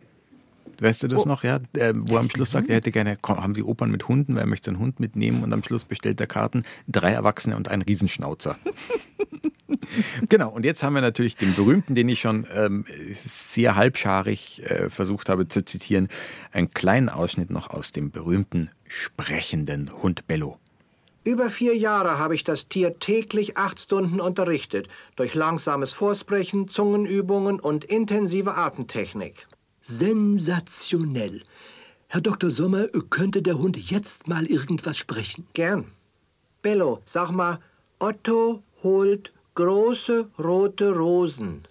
Weißt du das oh. noch, ja? Äh, wo am Schluss sagt, er hätte gerne, haben Sie Opern mit Hunden, weil er möchte einen Hund mitnehmen und am Schluss bestellt er Karten, drei Erwachsene und ein Riesenschnauzer. genau, und jetzt haben wir natürlich den berühmten, den ich schon ähm, sehr halbscharig äh, versucht habe zu zitieren, einen kleinen Ausschnitt noch aus dem berühmten sprechenden Hund Bello. Über vier Jahre habe ich das Tier täglich acht Stunden unterrichtet, durch langsames Vorsprechen, Zungenübungen und intensive Atemtechnik. Sensationell. Herr Dr. Sommer, könnte der Hund jetzt mal irgendwas sprechen? Gern. Bello, sag mal, Otto holt große rote Rosen.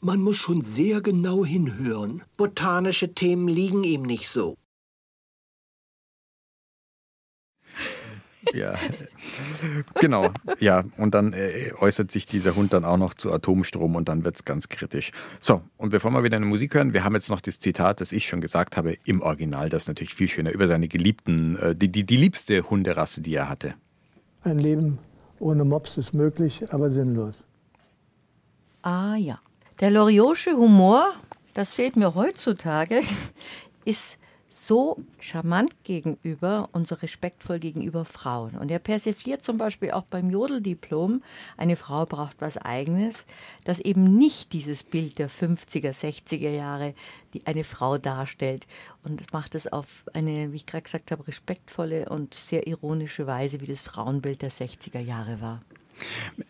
Man muss schon sehr genau hinhören. Botanische Themen liegen ihm nicht so. Ja, genau. Ja, und dann äh, äußert sich dieser Hund dann auch noch zu Atomstrom und dann wird es ganz kritisch. So, und bevor wir wieder eine Musik hören, wir haben jetzt noch das Zitat, das ich schon gesagt habe, im Original, das ist natürlich viel schöner, über seine geliebten, äh, die, die, die liebste Hunderasse, die er hatte. Ein Leben ohne Mops ist möglich, aber sinnlos. Ah ja. Der Loriosche Humor, das fehlt mir heutzutage, ist so charmant gegenüber und so respektvoll gegenüber Frauen. Und er persifliert zum Beispiel auch beim Jodeldiplom, eine Frau braucht was Eigenes, dass eben nicht dieses Bild der 50er, 60er Jahre, die eine Frau darstellt und macht es auf eine, wie ich gerade gesagt habe, respektvolle und sehr ironische Weise, wie das Frauenbild der 60er Jahre war.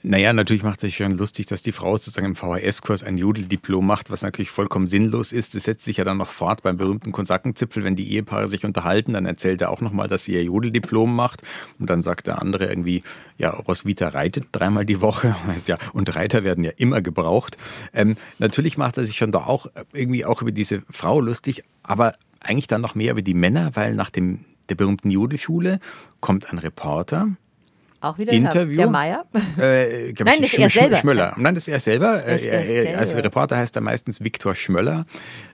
Naja, natürlich macht es sich schon lustig, dass die Frau sozusagen im VHS-Kurs ein Jodeldiplom macht, was natürlich vollkommen sinnlos ist. Das setzt sich ja dann noch fort beim berühmten Konsackenzipfel, wenn die Ehepaare sich unterhalten, dann erzählt er auch nochmal, dass sie ihr Jodeldiplom macht. Und dann sagt der andere irgendwie, ja, Roswitha reitet dreimal die Woche. Und Reiter werden ja immer gebraucht. Ähm, natürlich macht er sich schon da auch irgendwie auch über diese Frau lustig, aber eigentlich dann noch mehr über die Männer, weil nach dem der berühmten Jodelschule kommt ein Reporter, auch wieder Interview. der Meier? Äh, Nein, das ist er selber. Schmöller. Nein, das ist er selber. Das ist er Als. Reporter heißt er meistens Viktor Schmöller.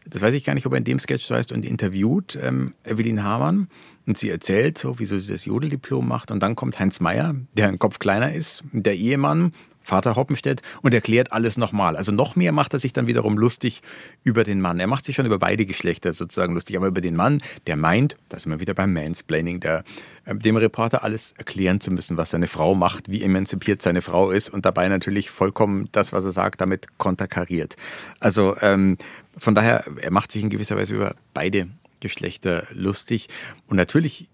Das weiß ich gar nicht, ob er in dem Sketch so heißt und interviewt ähm, Evelyn Hamann. Und sie erzählt so, wieso sie das Jodeldiplom macht. Und dann kommt Heinz Meier, der ein Kopf kleiner ist, der Ehemann, Vater Hoppenstedt, und erklärt alles nochmal. Also noch mehr macht er sich dann wiederum lustig über den Mann. Er macht sich schon über beide Geschlechter sozusagen lustig, aber über den Mann, der meint, da sind wir wieder beim Mansplaining, der, äh, dem Reporter alles erklären zu müssen, was seine Frau macht, wie emanzipiert seine Frau ist und dabei natürlich vollkommen das, was er sagt, damit konterkariert. Also ähm, von daher, er macht sich in gewisser Weise über beide Geschlechter lustig. Und natürlich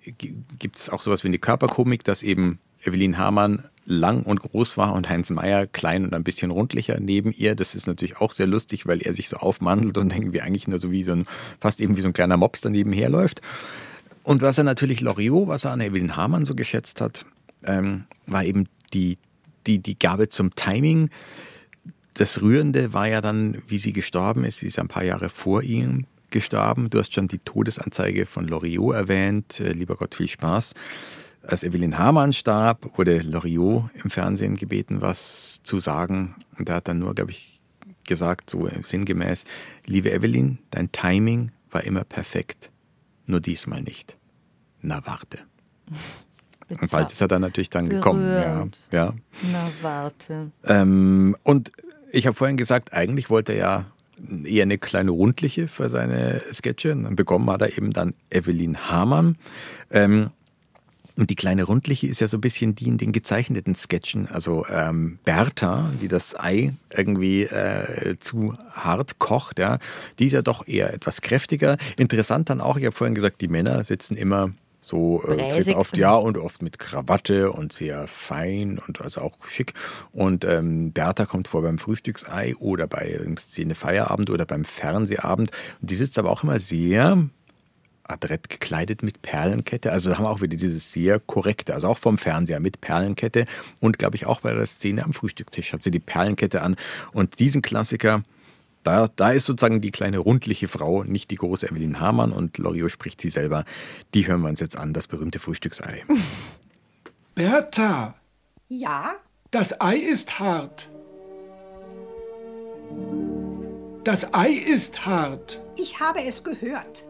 gibt es auch sowas wie eine Körperkomik, dass eben Evelyn Hamann lang und groß war und Heinz Meier klein und ein bisschen rundlicher neben ihr. Das ist natürlich auch sehr lustig, weil er sich so aufmantelt und irgendwie eigentlich nur so wie so ein, fast eben wie so ein kleiner Mops daneben herläuft. Und was er natürlich Loriot, was er an Evelyn Hamann so geschätzt hat, ähm, war eben die, die, die Gabe zum Timing. Das Rührende war ja dann, wie sie gestorben ist. Sie ist ein paar Jahre vor ihm gestorben. Du hast schon die Todesanzeige von Loriot erwähnt. Äh, Lieber Gott, viel Spaß. Als Evelyn Hamann starb, wurde Loriot im Fernsehen gebeten, was zu sagen. Und er hat dann nur, glaube ich, gesagt, so sinngemäß, liebe Evelyn, dein Timing war immer perfekt, nur diesmal nicht. Na warte. Und bald ist er dann natürlich dann gekommen. Ja, ja. Na, warte. Ähm, und ich habe vorhin gesagt, eigentlich wollte er ja eher eine kleine rundliche für seine Sketche. Und bekommen hat er eben dann Evelyn Hamann. Ähm, und die kleine rundliche ist ja so ein bisschen die in den gezeichneten Sketchen. Also ähm, Bertha, die das Ei irgendwie äh, zu hart kocht, ja, die ist ja doch eher etwas kräftiger. Interessant dann auch, ich habe vorhin gesagt, die Männer sitzen immer so äh, oft ja und oft mit Krawatte und sehr fein und also auch schick. Und ähm, Bertha kommt vor beim Frühstücksei oder bei Szene Feierabend oder beim Fernsehabend. Und die sitzt aber auch immer sehr adrett gekleidet mit Perlenkette. Also da haben wir auch wieder dieses sehr korrekte, also auch vom Fernseher mit Perlenkette. Und glaube ich auch bei der Szene am Frühstückstisch hat sie die Perlenkette an. Und diesen Klassiker, da, da ist sozusagen die kleine rundliche Frau, nicht die große Evelyn Hamann und Loriot spricht sie selber. Die hören wir uns jetzt an, das berühmte Frühstücksei. Bertha, Ja? das Ei ist hart. Das Ei ist hart. Ich habe es gehört.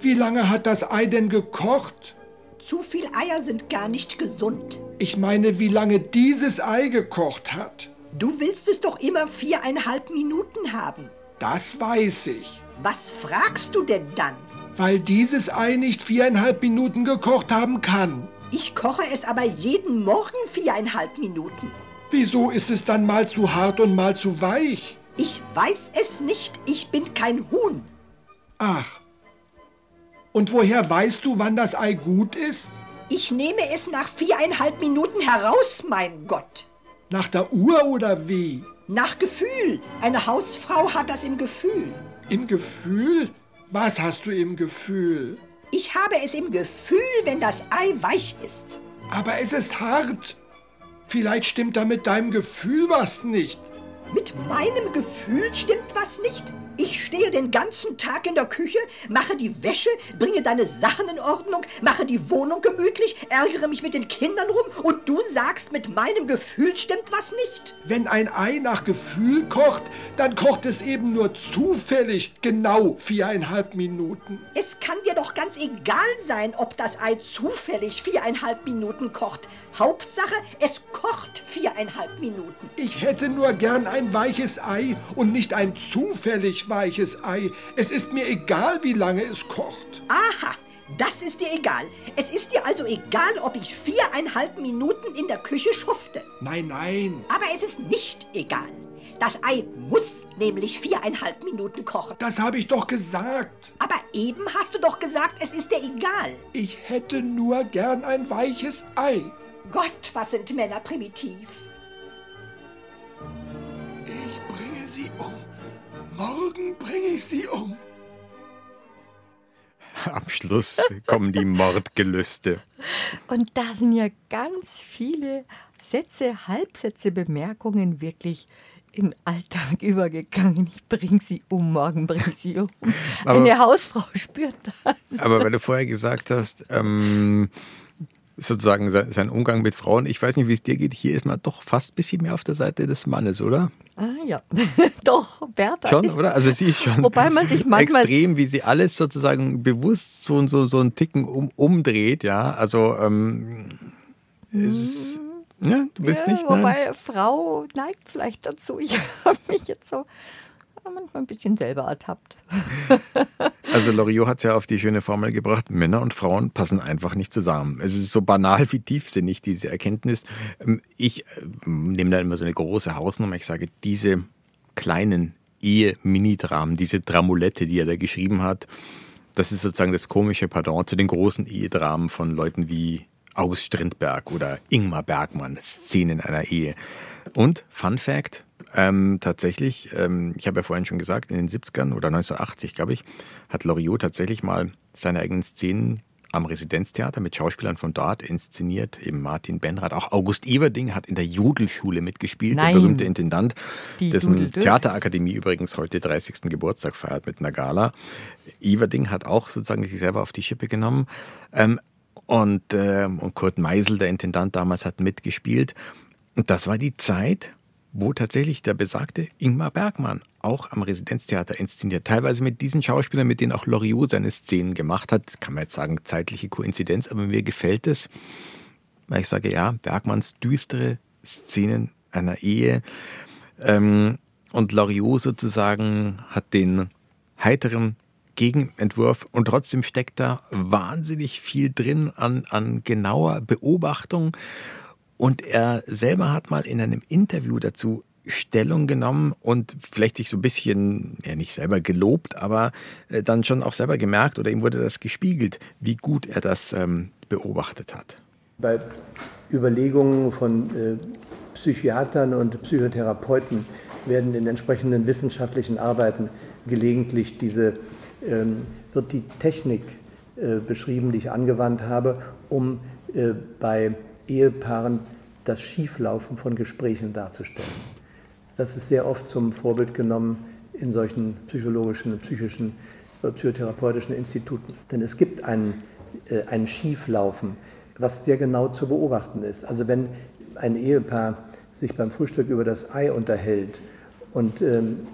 Wie lange hat das Ei denn gekocht? Zu viel Eier sind gar nicht gesund. Ich meine, wie lange dieses Ei gekocht hat. Du willst es doch immer viereinhalb Minuten haben. Das weiß ich. Was fragst du denn dann? Weil dieses Ei nicht viereinhalb Minuten gekocht haben kann. Ich koche es aber jeden Morgen viereinhalb Minuten. Wieso ist es dann mal zu hart und mal zu weich? Ich weiß es nicht. Ich bin kein Huhn. Ach. Und woher weißt du, wann das Ei gut ist? Ich nehme es nach viereinhalb Minuten heraus, mein Gott. Nach der Uhr oder wie? Nach Gefühl. Eine Hausfrau hat das im Gefühl. Im Gefühl? Was hast du im Gefühl? Ich habe es im Gefühl, wenn das Ei weich ist. Aber es ist hart. Vielleicht stimmt da mit deinem Gefühl was nicht. Mit meinem Gefühl stimmt was nicht. Ich stehe den ganzen Tag in der Küche, mache die Wäsche, bringe deine Sachen in Ordnung, mache die Wohnung gemütlich, ärgere mich mit den Kindern rum und du sagst, mit meinem Gefühl stimmt was nicht? Wenn ein Ei nach Gefühl kocht, dann kocht es eben nur zufällig genau viereinhalb Minuten. Es kann dir doch ganz egal sein, ob das Ei zufällig viereinhalb Minuten kocht. Hauptsache, es kocht viereinhalb Minuten. Ich hätte nur gern ein weiches Ei und nicht ein zufällig weiches Ei. Es ist mir egal, wie lange es kocht. Aha, das ist dir egal. Es ist dir also egal, ob ich viereinhalb Minuten in der Küche schufte. Nein, nein. Aber es ist nicht egal. Das Ei muss nämlich viereinhalb Minuten kochen. Das habe ich doch gesagt. Aber eben hast du doch gesagt, es ist dir egal. Ich hätte nur gern ein weiches Ei. Gott, was sind Männer primitiv. Ich bringe sie um. Morgen bringe ich sie um. Am Schluss kommen die Mordgelüste. Und da sind ja ganz viele Sätze, Halbsätze, Bemerkungen wirklich in Alltag übergegangen. Ich bring sie um, morgen bring sie um. Aber- Eine Hausfrau spürt das. Aber weil du vorher gesagt hast, ähm, sozusagen se- sein Umgang mit Frauen, ich weiß nicht, wie es dir geht, hier ist man doch fast ein bisschen mehr auf der Seite des Mannes, oder? Ah ja, doch, Bertha. Schon, oder? Also sie ist schon Wobei man sich manchmal extrem, wie sie alles sozusagen bewusst so, so, so einen Ticken um, umdreht, ja. Also ähm, es, ja, du bist ja, nicht, nein. Wobei Frau neigt vielleicht dazu. Ich habe mich jetzt so manchmal ein bisschen selber ertappt. Also Loriot hat es ja auf die schöne Formel gebracht, Männer und Frauen passen einfach nicht zusammen. Es ist so banal wie tiefsinnig, diese Erkenntnis. Ähm, Ich äh, nehme da immer so eine große Hausnummer. Ich sage, diese kleinen Ehe-Mini-Dramen, diese Dramulette, die er da geschrieben hat, das ist sozusagen das komische Pardon zu den großen Ehedramen von Leuten wie August Strindberg oder Ingmar Bergmann, Szenen einer Ehe. Und Fun Fact, ähm, tatsächlich, ähm, ich habe ja vorhin schon gesagt, in den 70ern oder 1980, glaube ich, hat Loriot tatsächlich mal seine eigenen Szenen am Residenztheater mit Schauspielern von dort inszeniert, eben Martin Benrath. Auch August Everding hat in der Jodelschule mitgespielt, Nein. der berühmte Intendant, Die dessen. Theaterakademie übrigens heute 30. Geburtstag feiert mit einer Gala. Everding hat auch sozusagen sich selber auf die Schippe genommen. Ähm, und, ähm, und Kurt Meisel, der Intendant damals, hat mitgespielt. Und das war die Zeit, wo tatsächlich der besagte Ingmar Bergmann auch am Residenztheater inszeniert. Teilweise mit diesen Schauspielern, mit denen auch Loriot seine Szenen gemacht hat. Das kann man jetzt sagen, zeitliche Koinzidenz, aber mir gefällt es, weil ich sage, ja, Bergmanns düstere Szenen einer Ehe. Ähm, und Loriot sozusagen hat den heiteren Gegenentwurf und trotzdem steckt da wahnsinnig viel drin an, an genauer Beobachtung. Und er selber hat mal in einem Interview dazu Stellung genommen und vielleicht sich so ein bisschen, ja nicht selber gelobt, aber äh, dann schon auch selber gemerkt oder ihm wurde das gespiegelt, wie gut er das ähm, beobachtet hat. Bei Überlegungen von äh, Psychiatern und Psychotherapeuten werden in entsprechenden wissenschaftlichen Arbeiten gelegentlich diese, ähm, wird die Technik äh, beschrieben, die ich angewandt habe, um äh, bei Ehepaaren das Schieflaufen von Gesprächen darzustellen. Das ist sehr oft zum Vorbild genommen in solchen psychologischen, psychischen, äh, psychotherapeutischen Instituten. Denn es gibt ein, äh, ein Schieflaufen, was sehr genau zu beobachten ist. Also wenn ein Ehepaar sich beim Frühstück über das Ei unterhält und ähm,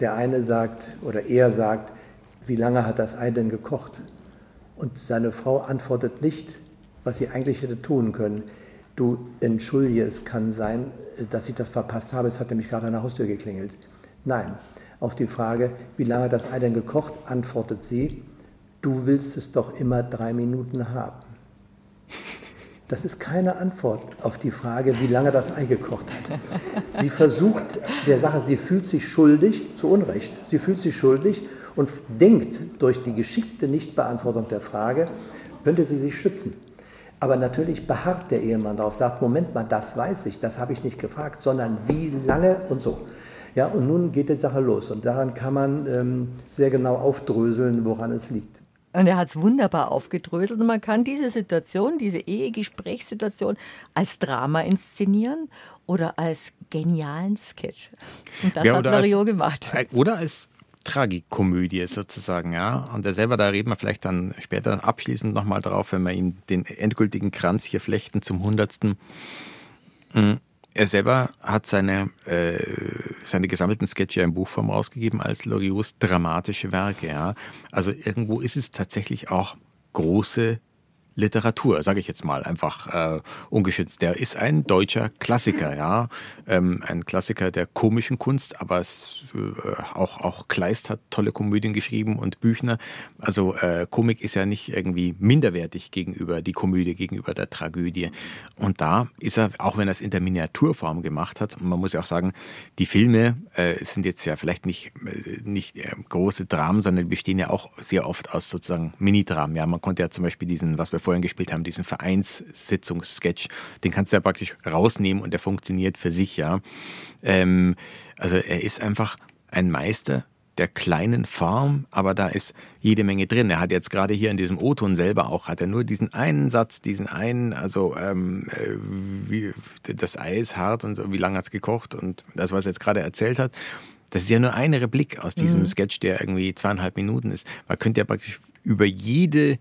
der eine sagt oder er sagt, wie lange hat das Ei denn gekocht? Und seine Frau antwortet nicht, was sie eigentlich hätte tun können. Du entschuldige, es kann sein, dass ich das verpasst habe, es hat nämlich gerade an der Haustür geklingelt. Nein, auf die Frage, wie lange das Ei denn gekocht, antwortet sie, du willst es doch immer drei Minuten haben. Das ist keine Antwort auf die Frage, wie lange das Ei gekocht hat. Sie versucht der Sache, sie fühlt sich schuldig, zu Unrecht, sie fühlt sich schuldig und denkt, durch die geschickte Nichtbeantwortung der Frage könnte sie sich schützen. Aber natürlich beharrt der Ehemann darauf, sagt, Moment mal, das weiß ich, das habe ich nicht gefragt, sondern wie lange und so. Ja, und nun geht die Sache los und daran kann man ähm, sehr genau aufdröseln, woran es liegt. Und er hat es wunderbar aufgedröselt und man kann diese Situation, diese Ehegesprächssituation als Drama inszenieren oder als genialen Sketch. Und das Ja, hat oder als- gemacht. Oder als Tragikomödie sozusagen, ja. Und er selber, da reden wir vielleicht dann später abschließend nochmal drauf, wenn wir ihm den endgültigen Kranz hier flechten zum Hundertsten. Mhm. Er selber hat seine, äh, seine gesammelten Sketche in Buchform rausgegeben als Loriots dramatische Werke. Ja. Also irgendwo ist es tatsächlich auch große Literatur, sage ich jetzt mal einfach äh, ungeschützt. Der ist ein deutscher Klassiker, ja, ähm, ein Klassiker der komischen Kunst, aber es, äh, auch auch Kleist hat tolle Komödien geschrieben und Büchner. Also äh, Komik ist ja nicht irgendwie minderwertig gegenüber die Komödie, gegenüber der Tragödie. Und da ist er, auch wenn er es in der Miniaturform gemacht hat, man muss ja auch sagen, die Filme äh, sind jetzt ja vielleicht nicht äh, nicht äh, große Dramen, sondern bestehen ja auch sehr oft aus sozusagen Mini-Dramen. Ja, man konnte ja zum Beispiel diesen, was wir vorhin gespielt haben, diesen Vereinssitzungssketch, den kannst du ja praktisch rausnehmen und der funktioniert für sich, ja. Ähm, also er ist einfach ein Meister der kleinen Form, aber da ist jede Menge drin. Er hat jetzt gerade hier in diesem O-Ton selber auch, hat er nur diesen einen Satz, diesen einen, also ähm, äh, wie, das Ei ist hart und so, wie lange hat es gekocht und das, was er jetzt gerade erzählt hat, das ist ja nur eine Replik aus diesem mhm. Sketch, der irgendwie zweieinhalb Minuten ist. Man könnte ja praktisch über jede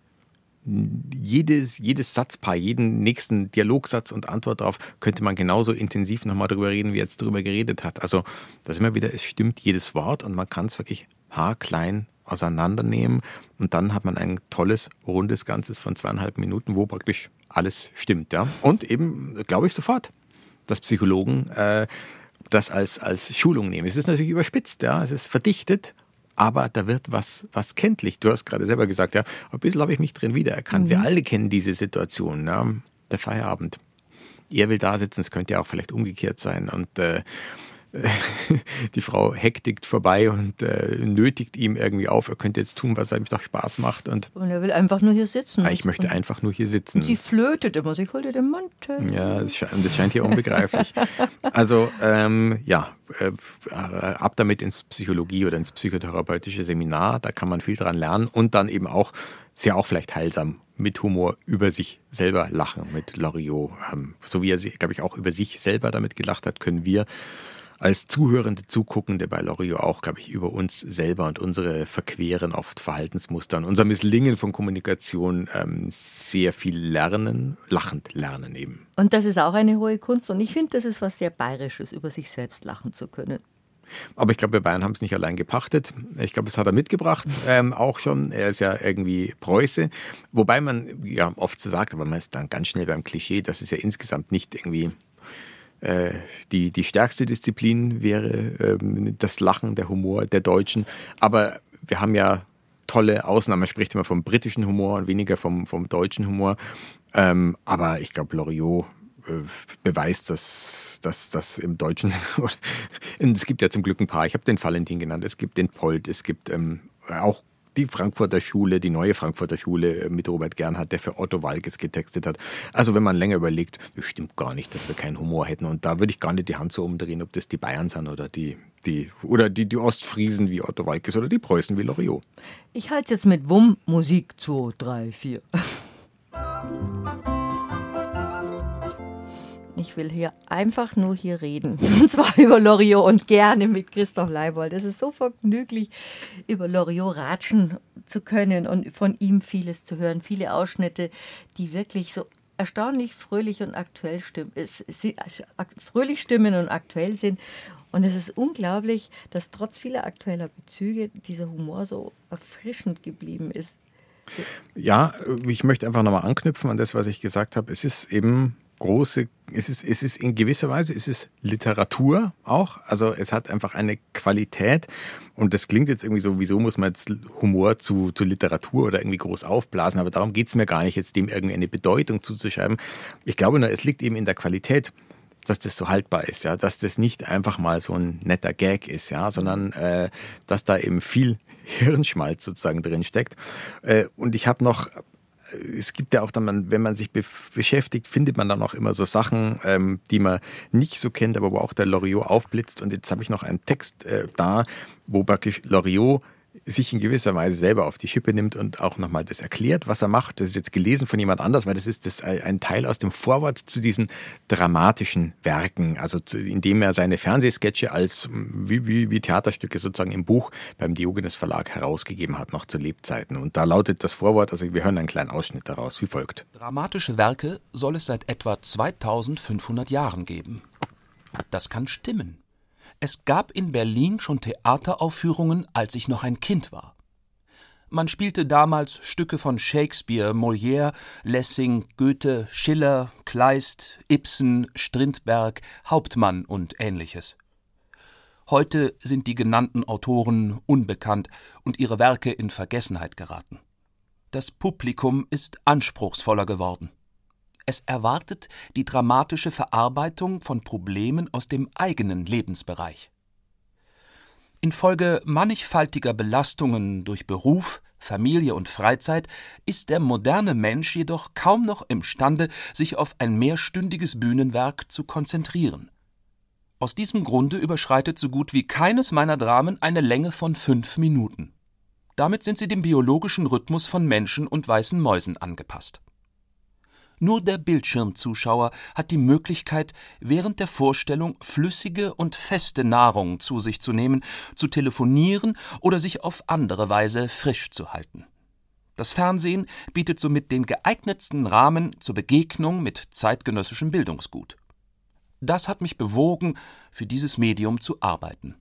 jedes, jedes Satzpaar, jeden nächsten Dialogsatz und Antwort darauf könnte man genauso intensiv nochmal drüber reden, wie er jetzt drüber geredet hat. Also das immer wieder, es stimmt jedes Wort und man kann es wirklich haarklein auseinandernehmen und dann hat man ein tolles, rundes Ganzes von zweieinhalb Minuten, wo praktisch alles stimmt. Ja? Und eben, glaube ich sofort, dass Psychologen äh, das als, als Schulung nehmen. Es ist natürlich überspitzt, ja, es ist verdichtet, aber da wird was, was kenntlich. Du hast gerade selber gesagt, ja, ein bisschen habe ich mich drin wiedererkannt. Mhm. Wir alle kennen diese Situation, ja, der Feierabend. Er will da sitzen, es könnte ja auch vielleicht umgekehrt sein. Und äh, die Frau hektigt vorbei und äh, nötigt ihm irgendwie auf, er könnte jetzt tun, was ihm doch Spaß macht. Und, und er will einfach nur hier sitzen. Ah, ich möchte einfach nur hier sitzen. Und sie flötet immer, sie holt dir den Mantel. Ja, das, scheint, das scheint hier unbegreiflich. also, ähm, ja, äh, ab damit ins Psychologie oder ins psychotherapeutische Seminar, da kann man viel dran lernen und dann eben auch, sehr auch vielleicht heilsam mit Humor über sich selber lachen mit Loriot. Ähm, so wie er, glaube ich, auch über sich selber damit gelacht hat, können wir als Zuhörende, Zuguckende bei Loriot auch, glaube ich, über uns selber und unsere verqueren oft Verhaltensmuster und unser Misslingen von Kommunikation ähm, sehr viel lernen, lachend lernen eben. Und das ist auch eine hohe Kunst und ich finde, das ist was sehr Bayerisches, über sich selbst lachen zu können. Aber ich glaube, wir Bayern haben es nicht allein gepachtet. Ich glaube, es hat er mitgebracht, ähm, auch schon. Er ist ja irgendwie Preuße. Wobei man ja oft so sagt, aber man ist dann ganz schnell beim Klischee, dass es ja insgesamt nicht irgendwie die, die stärkste Disziplin wäre ähm, das Lachen, der Humor der Deutschen. Aber wir haben ja tolle Ausnahmen. Man spricht immer vom britischen Humor und weniger vom, vom deutschen Humor. Ähm, aber ich glaube, Loriot äh, beweist, dass das im Deutschen. es gibt ja zum Glück ein paar. Ich habe den Valentin genannt. Es gibt den Polt. Es gibt ähm, auch die Frankfurter Schule, die neue Frankfurter Schule äh, mit Robert Gernhardt, der für Otto Walkes getextet hat. Also wenn man länger überlegt, das stimmt gar nicht, dass wir keinen Humor hätten. Und da würde ich gar nicht die Hand so umdrehen, ob das die Bayern sind oder die, die, oder die, die Ostfriesen wie Otto Walkes oder die Preußen wie Loriot. Ich halte es jetzt mit Wumm Musik 2, 3, 4. Ich will hier einfach nur hier reden. Und zwar über Loriot und gerne mit Christoph Leibold. Es ist so vergnüglich, über Loriot ratschen zu können und von ihm vieles zu hören. Viele Ausschnitte, die wirklich so erstaunlich fröhlich und aktuell stimmen, fröhlich stimmen und aktuell sind. Und es ist unglaublich, dass trotz vieler aktueller Bezüge dieser Humor so erfrischend geblieben ist. Ja, ich möchte einfach nochmal anknüpfen an das, was ich gesagt habe. Es ist eben große, es ist, es ist in gewisser Weise, es ist Literatur auch. Also es hat einfach eine Qualität. Und das klingt jetzt irgendwie so, wieso muss man jetzt Humor zu, zu Literatur oder irgendwie groß aufblasen? Aber darum geht es mir gar nicht, jetzt dem irgendeine Bedeutung zuzuschreiben. Ich glaube nur, es liegt eben in der Qualität dass das so haltbar ist, ja, dass das nicht einfach mal so ein netter Gag ist, ja, sondern äh, dass da eben viel Hirnschmalz sozusagen drin steckt. Äh, und ich habe noch es gibt ja auch dann, wenn man sich beschäftigt, findet man dann auch immer so Sachen, ähm, die man nicht so kennt, aber wo auch der Loriot aufblitzt. Und jetzt habe ich noch einen Text äh, da, wo praktisch Loriot sich in gewisser Weise selber auf die Schippe nimmt und auch nochmal das erklärt, was er macht. Das ist jetzt gelesen von jemand anders, weil das ist das ein Teil aus dem Vorwort zu diesen dramatischen Werken, also zu, indem er seine Fernsehsketche als wie, wie, wie Theaterstücke sozusagen im Buch beim Diogenes Verlag herausgegeben hat, noch zu Lebzeiten. Und da lautet das Vorwort, also wir hören einen kleinen Ausschnitt daraus, wie folgt. Dramatische Werke soll es seit etwa 2500 Jahren geben. Das kann stimmen. Es gab in Berlin schon Theateraufführungen, als ich noch ein Kind war. Man spielte damals Stücke von Shakespeare, Molière, Lessing, Goethe, Schiller, Kleist, Ibsen, Strindberg, Hauptmann und ähnliches. Heute sind die genannten Autoren unbekannt und ihre Werke in Vergessenheit geraten. Das Publikum ist anspruchsvoller geworden. Es erwartet die dramatische Verarbeitung von Problemen aus dem eigenen Lebensbereich. Infolge mannigfaltiger Belastungen durch Beruf, Familie und Freizeit ist der moderne Mensch jedoch kaum noch imstande, sich auf ein mehrstündiges Bühnenwerk zu konzentrieren. Aus diesem Grunde überschreitet so gut wie keines meiner Dramen eine Länge von fünf Minuten. Damit sind sie dem biologischen Rhythmus von Menschen und weißen Mäusen angepasst. Nur der Bildschirmzuschauer hat die Möglichkeit, während der Vorstellung flüssige und feste Nahrung zu sich zu nehmen, zu telefonieren oder sich auf andere Weise frisch zu halten. Das Fernsehen bietet somit den geeignetsten Rahmen zur Begegnung mit zeitgenössischem Bildungsgut. Das hat mich bewogen, für dieses Medium zu arbeiten.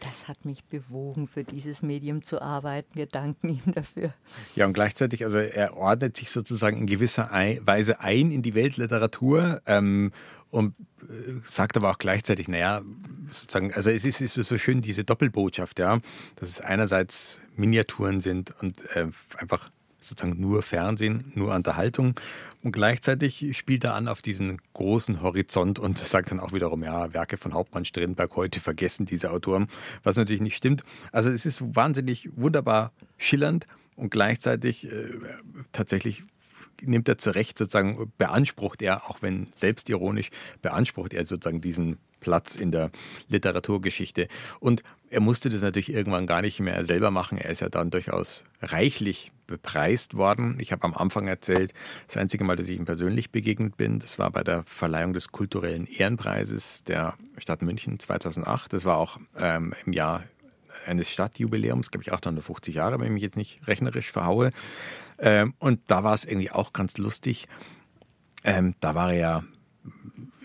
Das hat mich bewogen, für dieses Medium zu arbeiten. Wir danken ihm dafür. Ja, und gleichzeitig, also er ordnet sich sozusagen in gewisser Weise ein in die Weltliteratur ähm, und äh, sagt aber auch gleichzeitig, naja, sozusagen, also es ist, ist so schön diese Doppelbotschaft, ja, dass es einerseits Miniaturen sind und äh, einfach sozusagen nur Fernsehen, nur Unterhaltung. Und gleichzeitig spielt er an auf diesen großen Horizont und sagt dann auch wiederum, ja, Werke von Hauptmann Strindberg heute vergessen diese Autoren, was natürlich nicht stimmt. Also es ist wahnsinnig wunderbar schillernd und gleichzeitig äh, tatsächlich nimmt er zurecht sozusagen, beansprucht er, auch wenn selbstironisch, beansprucht er sozusagen diesen Platz in der Literaturgeschichte. Und er musste das natürlich irgendwann gar nicht mehr selber machen. Er ist ja dann durchaus reichlich bepreist worden. Ich habe am Anfang erzählt, das einzige Mal, dass ich ihm persönlich begegnet bin, das war bei der Verleihung des kulturellen Ehrenpreises der Stadt München 2008. Das war auch ähm, im Jahr eines Stadtjubiläums, glaube ich 850 Jahre, wenn ich mich jetzt nicht rechnerisch verhaue. Ähm, und da war es irgendwie auch ganz lustig. Ähm, da war er ja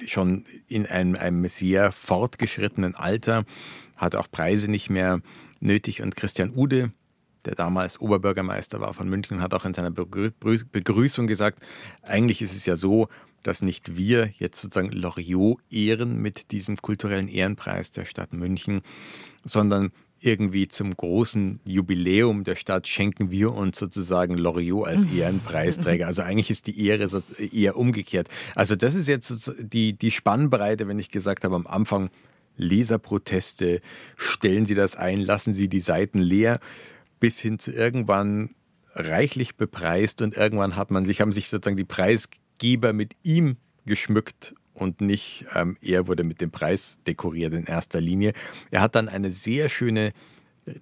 schon in einem, einem sehr fortgeschrittenen Alter, hat auch Preise nicht mehr nötig. Und Christian Ude, der damals Oberbürgermeister war von München, hat auch in seiner Begrüßung gesagt, eigentlich ist es ja so, dass nicht wir jetzt sozusagen Loriot ehren mit diesem kulturellen Ehrenpreis der Stadt München, sondern irgendwie zum großen Jubiläum der Stadt schenken wir uns sozusagen Loriot als Ehrenpreisträger. Also eigentlich ist die Ehre so eher umgekehrt. Also das ist jetzt die, die Spannbreite, wenn ich gesagt habe am Anfang, Leserproteste, stellen Sie das ein, lassen Sie die Seiten leer, bis hin zu irgendwann reichlich bepreist und irgendwann hat man sich, haben sich sozusagen die Preisgeber mit ihm geschmückt und nicht ähm, er wurde mit dem Preis dekoriert in erster Linie. Er hat dann eine sehr schöne,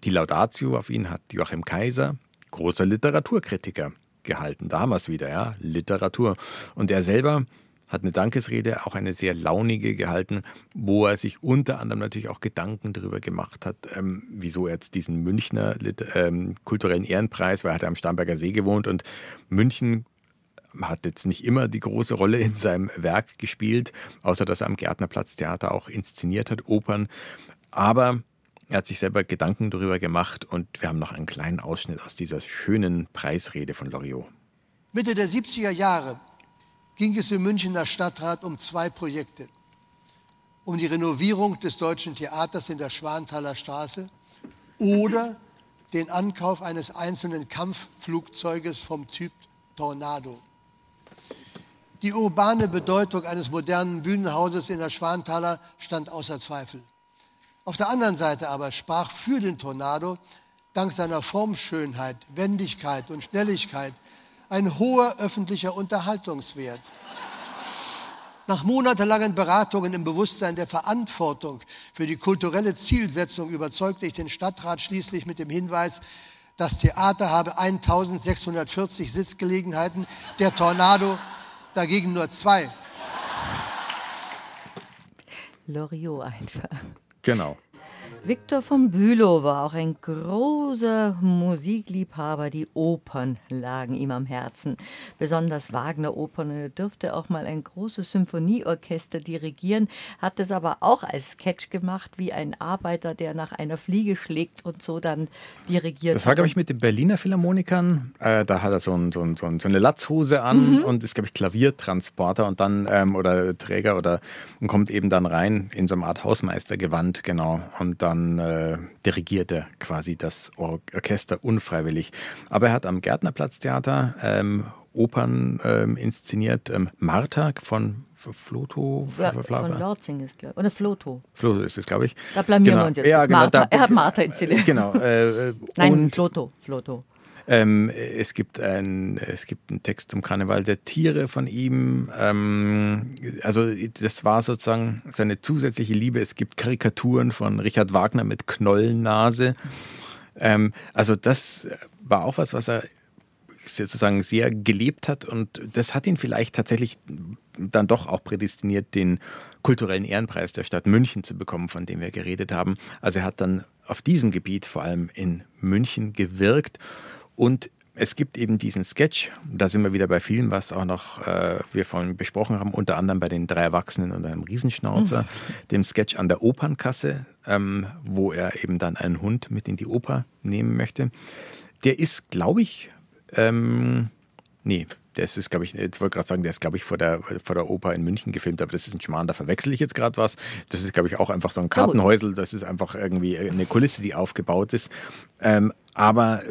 die Laudatio auf ihn hat Joachim Kaiser, großer Literaturkritiker, gehalten. Damals wieder, ja, Literatur. Und er selber hat eine Dankesrede, auch eine sehr launige gehalten, wo er sich unter anderem natürlich auch Gedanken darüber gemacht hat, ähm, wieso er jetzt diesen Münchner ähm, kulturellen Ehrenpreis, weil er hat am Starnberger See gewohnt und München hat jetzt nicht immer die große Rolle in seinem Werk gespielt, außer dass er am Gärtnerplatz Theater auch inszeniert hat, Opern. Aber er hat sich selber Gedanken darüber gemacht und wir haben noch einen kleinen Ausschnitt aus dieser schönen Preisrede von Loriot. Mitte der 70er Jahre ging es im Münchner Stadtrat um zwei Projekte. Um die Renovierung des Deutschen Theaters in der Schwanthaler Straße oder den Ankauf eines einzelnen Kampfflugzeuges vom Typ Tornado. Die urbane Bedeutung eines modernen Bühnenhauses in der Schwanthaler stand außer Zweifel. Auf der anderen Seite aber sprach für den Tornado dank seiner Formschönheit, Wendigkeit und Schnelligkeit ein hoher öffentlicher Unterhaltungswert. Nach monatelangen Beratungen im Bewusstsein der Verantwortung für die kulturelle Zielsetzung überzeugte ich den Stadtrat schließlich mit dem Hinweis, das Theater habe 1640 Sitzgelegenheiten, der Tornado dagegen nur zwei. Loriot einfach. Genau. Victor von Bülow war auch ein großer Musikliebhaber. Die Opern lagen ihm am Herzen. Besonders Wagner-Opern. Er dürfte auch mal ein großes Symphonieorchester dirigieren, hat es aber auch als Sketch gemacht, wie ein Arbeiter, der nach einer Fliege schlägt und so dann dirigiert. Das war, glaube ich, mit den Berliner Philharmonikern. Äh, da hat er so, ein, so, ein, so, eine Latzhose an Mhm. und ist, glaube ich, Klaviertransporter und dann ähm, oder Träger oder und kommt eben dann rein in so eine Art Hausmeistergewand, genau. Und dann äh, dirigiert er quasi das Or Orchester unfreiwillig. Aber er hat am Gärtnerplatztheater ähm, Opern ähm, inszeniert. Ähm, Martha von Floto. Ja, von Lorzing ist glaube Oder Floto. Floto ist es, glaube ich. Da blamieren wir uns jetzt. Ja, genau, Martha. da, Er hat Martha inszeniert. Genau. Äh, äh, Nein, Floto. Floto. Ähm, es, gibt ein, es gibt einen Text zum Karneval der Tiere von ihm. Ähm, also das war sozusagen seine zusätzliche Liebe. Es gibt Karikaturen von Richard Wagner mit Knollennase. Ähm, also das war auch was, was er sozusagen sehr gelebt hat und das hat ihn vielleicht tatsächlich dann doch auch prädestiniert, den kulturellen Ehrenpreis der Stadt München zu bekommen, von dem wir geredet haben. Also er hat dann auf diesem Gebiet vor allem in München gewirkt und es gibt eben diesen Sketch, da sind wir wieder bei vielen, was auch noch äh, wir vorhin besprochen haben, unter anderem bei den drei Erwachsenen und einem Riesenschnauzer, dem Sketch an der Opernkasse, ähm, wo er eben dann einen Hund mit in die Oper nehmen möchte. Der ist, glaube ich, ähm, nee, das ist, glaube ich, jetzt wollte gerade sagen, der ist, glaube ich, vor der, vor der Oper in München gefilmt, aber das ist ein Schmarrn, da verwechsel ich jetzt gerade was. Das ist, glaube ich, auch einfach so ein Kartenhäusel, das ist einfach irgendwie eine Kulisse, die aufgebaut ist. Ähm, aber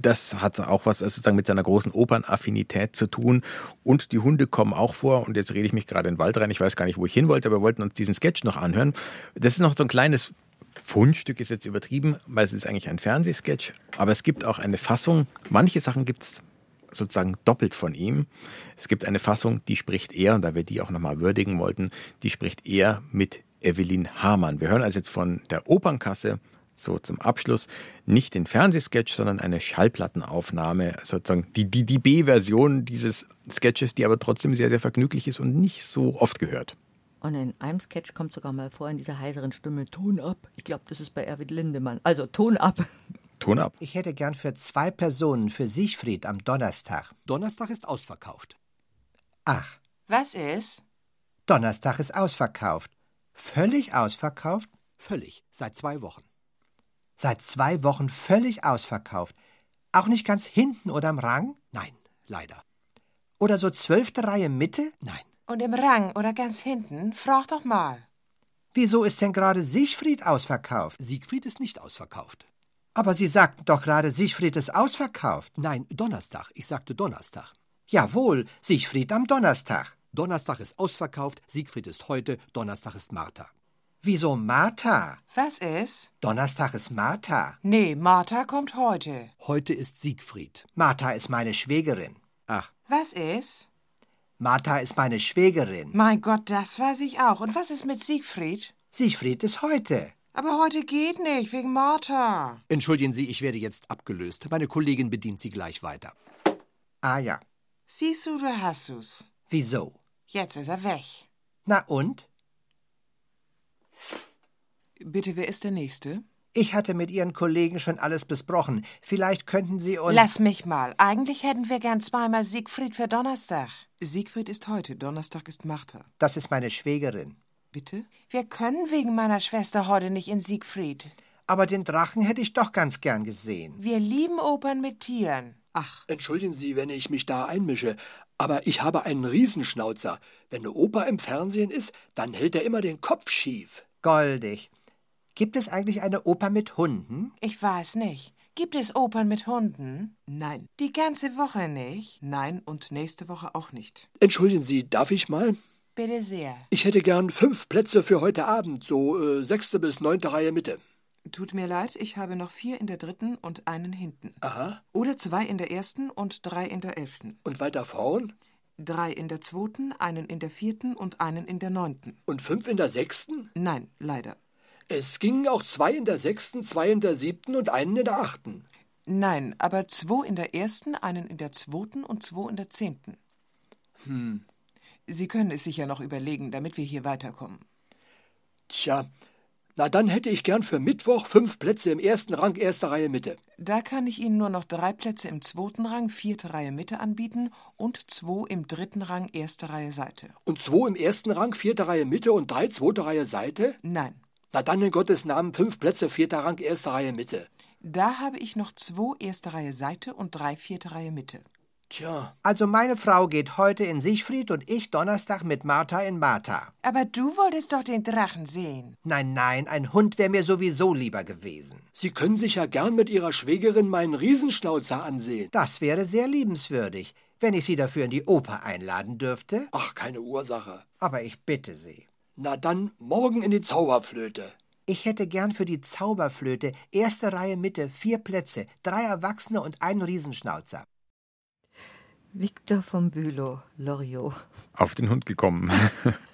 das hat auch was sozusagen mit seiner großen Opernaffinität zu tun. Und die Hunde kommen auch vor. Und jetzt rede ich mich gerade in den Wald rein. Ich weiß gar nicht, wo ich hin wollte, aber wir wollten uns diesen Sketch noch anhören. Das ist noch so ein kleines Fundstück, ist jetzt übertrieben, weil es ist eigentlich ein Fernsehsketch. Aber es gibt auch eine Fassung. Manche Sachen gibt es sozusagen doppelt von ihm. Es gibt eine Fassung, die spricht er, und da wir die auch nochmal würdigen wollten, die spricht er mit Evelyn Hamann. Wir hören also jetzt von der Opernkasse so zum Abschluss nicht den Fernsehsketch, sondern eine Schallplattenaufnahme, sozusagen die, die, die B-Version dieses Sketches, die aber trotzdem sehr, sehr vergnüglich ist und nicht so oft gehört. Und in einem Sketch kommt sogar mal vor in dieser heiseren Stimme Ton ab. Ich glaube, das ist bei Erwin Lindemann. Also Ton ab. Ton ab. Ich hätte gern für zwei Personen für Siegfried am Donnerstag. Donnerstag ist ausverkauft. Ach, Was ist? Donnerstag ist ausverkauft. Völlig ausverkauft? Völlig. Seit zwei Wochen. Seit zwei Wochen völlig ausverkauft. Auch nicht ganz hinten oder am Rang? Nein, leider. Oder so zwölfte Reihe Mitte? Nein. Und im Rang oder ganz hinten? Frag doch mal. Wieso ist denn gerade Siegfried ausverkauft? Siegfried ist nicht ausverkauft. Aber Sie sagten doch gerade, Siegfried ist ausverkauft. Nein, Donnerstag. Ich sagte Donnerstag. Jawohl, Siegfried am Donnerstag. Donnerstag ist ausverkauft, Siegfried ist heute, Donnerstag ist Martha. Wieso Martha? Was ist? Donnerstag ist Martha. Nee, Martha kommt heute. Heute ist Siegfried. Martha ist meine Schwägerin. Ach, Was ist? Martha ist meine Schwägerin. Mein Gott, das weiß ich auch. Und was ist mit Siegfried? Siegfried ist heute. Aber heute geht nicht, wegen Martha. entschuldigen Sie, ich werde jetzt abgelöst. Meine Kollegin bedient Sie gleich weiter. Ah ja. Siehst du oder hast du's? Wieso? Jetzt ist er weg. Na und? Bitte, wer ist der Nächste? Ich hatte mit Ihren Kollegen schon alles besprochen. Vielleicht könnten Sie uns. Lass mich mal. Eigentlich hätten wir gern zweimal Siegfried für Donnerstag. Siegfried ist heute, Donnerstag ist Martha. Das ist meine Schwägerin. Bitte? Wir können wegen meiner Schwester heute nicht in Siegfried. Aber den Drachen hätte ich doch ganz gern gesehen. Wir lieben Opern mit Tieren. Ach, Entschuldigen Sie, wenn ich mich da einmische, aber ich habe einen Riesenschnauzer. Wenn eine Oper im Fernsehen ist, dann hält er immer den Kopf schief. Goldig. Gibt es eigentlich eine Oper mit Hunden? Ich weiß nicht. Gibt es Opern mit Hunden? nein. Die ganze Woche nicht? Nein und nächste Woche auch nicht. Entschuldigen Sie, darf ich mal? Bitte sehr. Ich hätte gern fünf Plätze für heute Abend, so äh, sechste bis neunte Reihe Mitte. Tut mir leid, ich habe noch vier in der dritten und einen hinten. Aha. Oder zwei in der ersten und drei in der elften. Und weiter vorn? Drei in der zweiten, einen in der vierten und einen in der neunten. Und fünf in der sechsten? Nein, leider. Es gingen auch zwei in der sechsten, zwei in der siebten und einen in der achten. Nein, aber zwei in der ersten, einen in der zweiten und zwei in der zehnten. Hm. Sie können es sich ja noch überlegen, damit wir hier weiterkommen. Tja, na dann hätte ich gern für Mittwoch fünf Plätze im ersten Rang, erste Reihe Mitte. Da kann ich Ihnen nur noch drei Plätze im zweiten Rang, vierte Reihe Mitte anbieten und zwei im dritten Rang, erste Reihe Seite. Und zwei im ersten Rang, vierte Reihe Mitte und drei zweite Reihe Seite? Nein. Na dann in Gottes Namen fünf Plätze, vierter Rang, erste Reihe Mitte. Da habe ich noch zwei erste Reihe Seite und drei vierte Reihe Mitte. Tja. Also meine Frau geht heute in Siegfried und ich Donnerstag mit Martha in Martha. Aber du wolltest doch den Drachen sehen. Nein, nein, ein Hund wäre mir sowieso lieber gewesen. Sie können sich ja gern mit Ihrer Schwägerin meinen Riesenschnauzer ansehen. Das wäre sehr liebenswürdig, wenn ich Sie dafür in die Oper einladen dürfte. Ach, keine Ursache. Aber ich bitte Sie. Na dann morgen in die Zauberflöte. Ich hätte gern für die Zauberflöte erste Reihe Mitte vier Plätze, drei Erwachsene und einen Riesenschnauzer. Victor von Bülow, Loriot. Auf den Hund gekommen.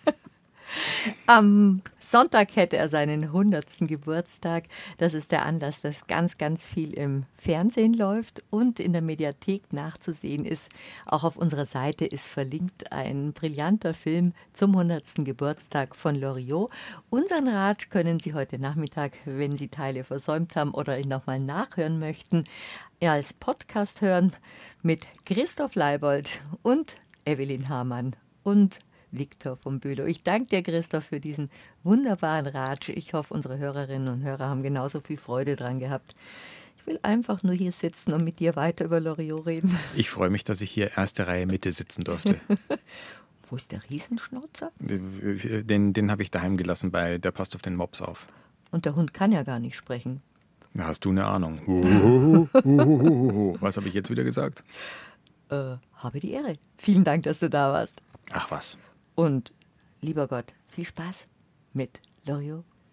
Am Sonntag hätte er seinen 100. Geburtstag. Das ist der Anlass, dass ganz, ganz viel im Fernsehen läuft und in der Mediathek nachzusehen ist. Auch auf unserer Seite ist verlinkt ein brillanter Film zum 100. Geburtstag von Loriot. Unseren Rat können Sie heute Nachmittag, wenn Sie Teile versäumt haben oder ihn nochmal nachhören möchten, als Podcast hören mit Christoph Leibold und Evelyn Hamann und Viktor von Bülow. Ich danke dir, Christoph, für diesen wunderbaren Ratsch. Ich hoffe, unsere Hörerinnen und Hörer haben genauso viel Freude dran gehabt. Ich will einfach nur hier sitzen und mit dir weiter über Loriot reden. Ich freue mich, dass ich hier erste Reihe Mitte sitzen durfte. Wo ist der Riesenschnauzer? Den, den habe ich daheim gelassen, bei der passt auf den Mops auf. Und der Hund kann ja gar nicht sprechen. Hast du eine Ahnung? Was habe ich jetzt wieder gesagt? Äh, habe die Ehre. Vielen Dank, dass du da warst. Ach was. Und lieber Gott, viel Spaß mit Loriot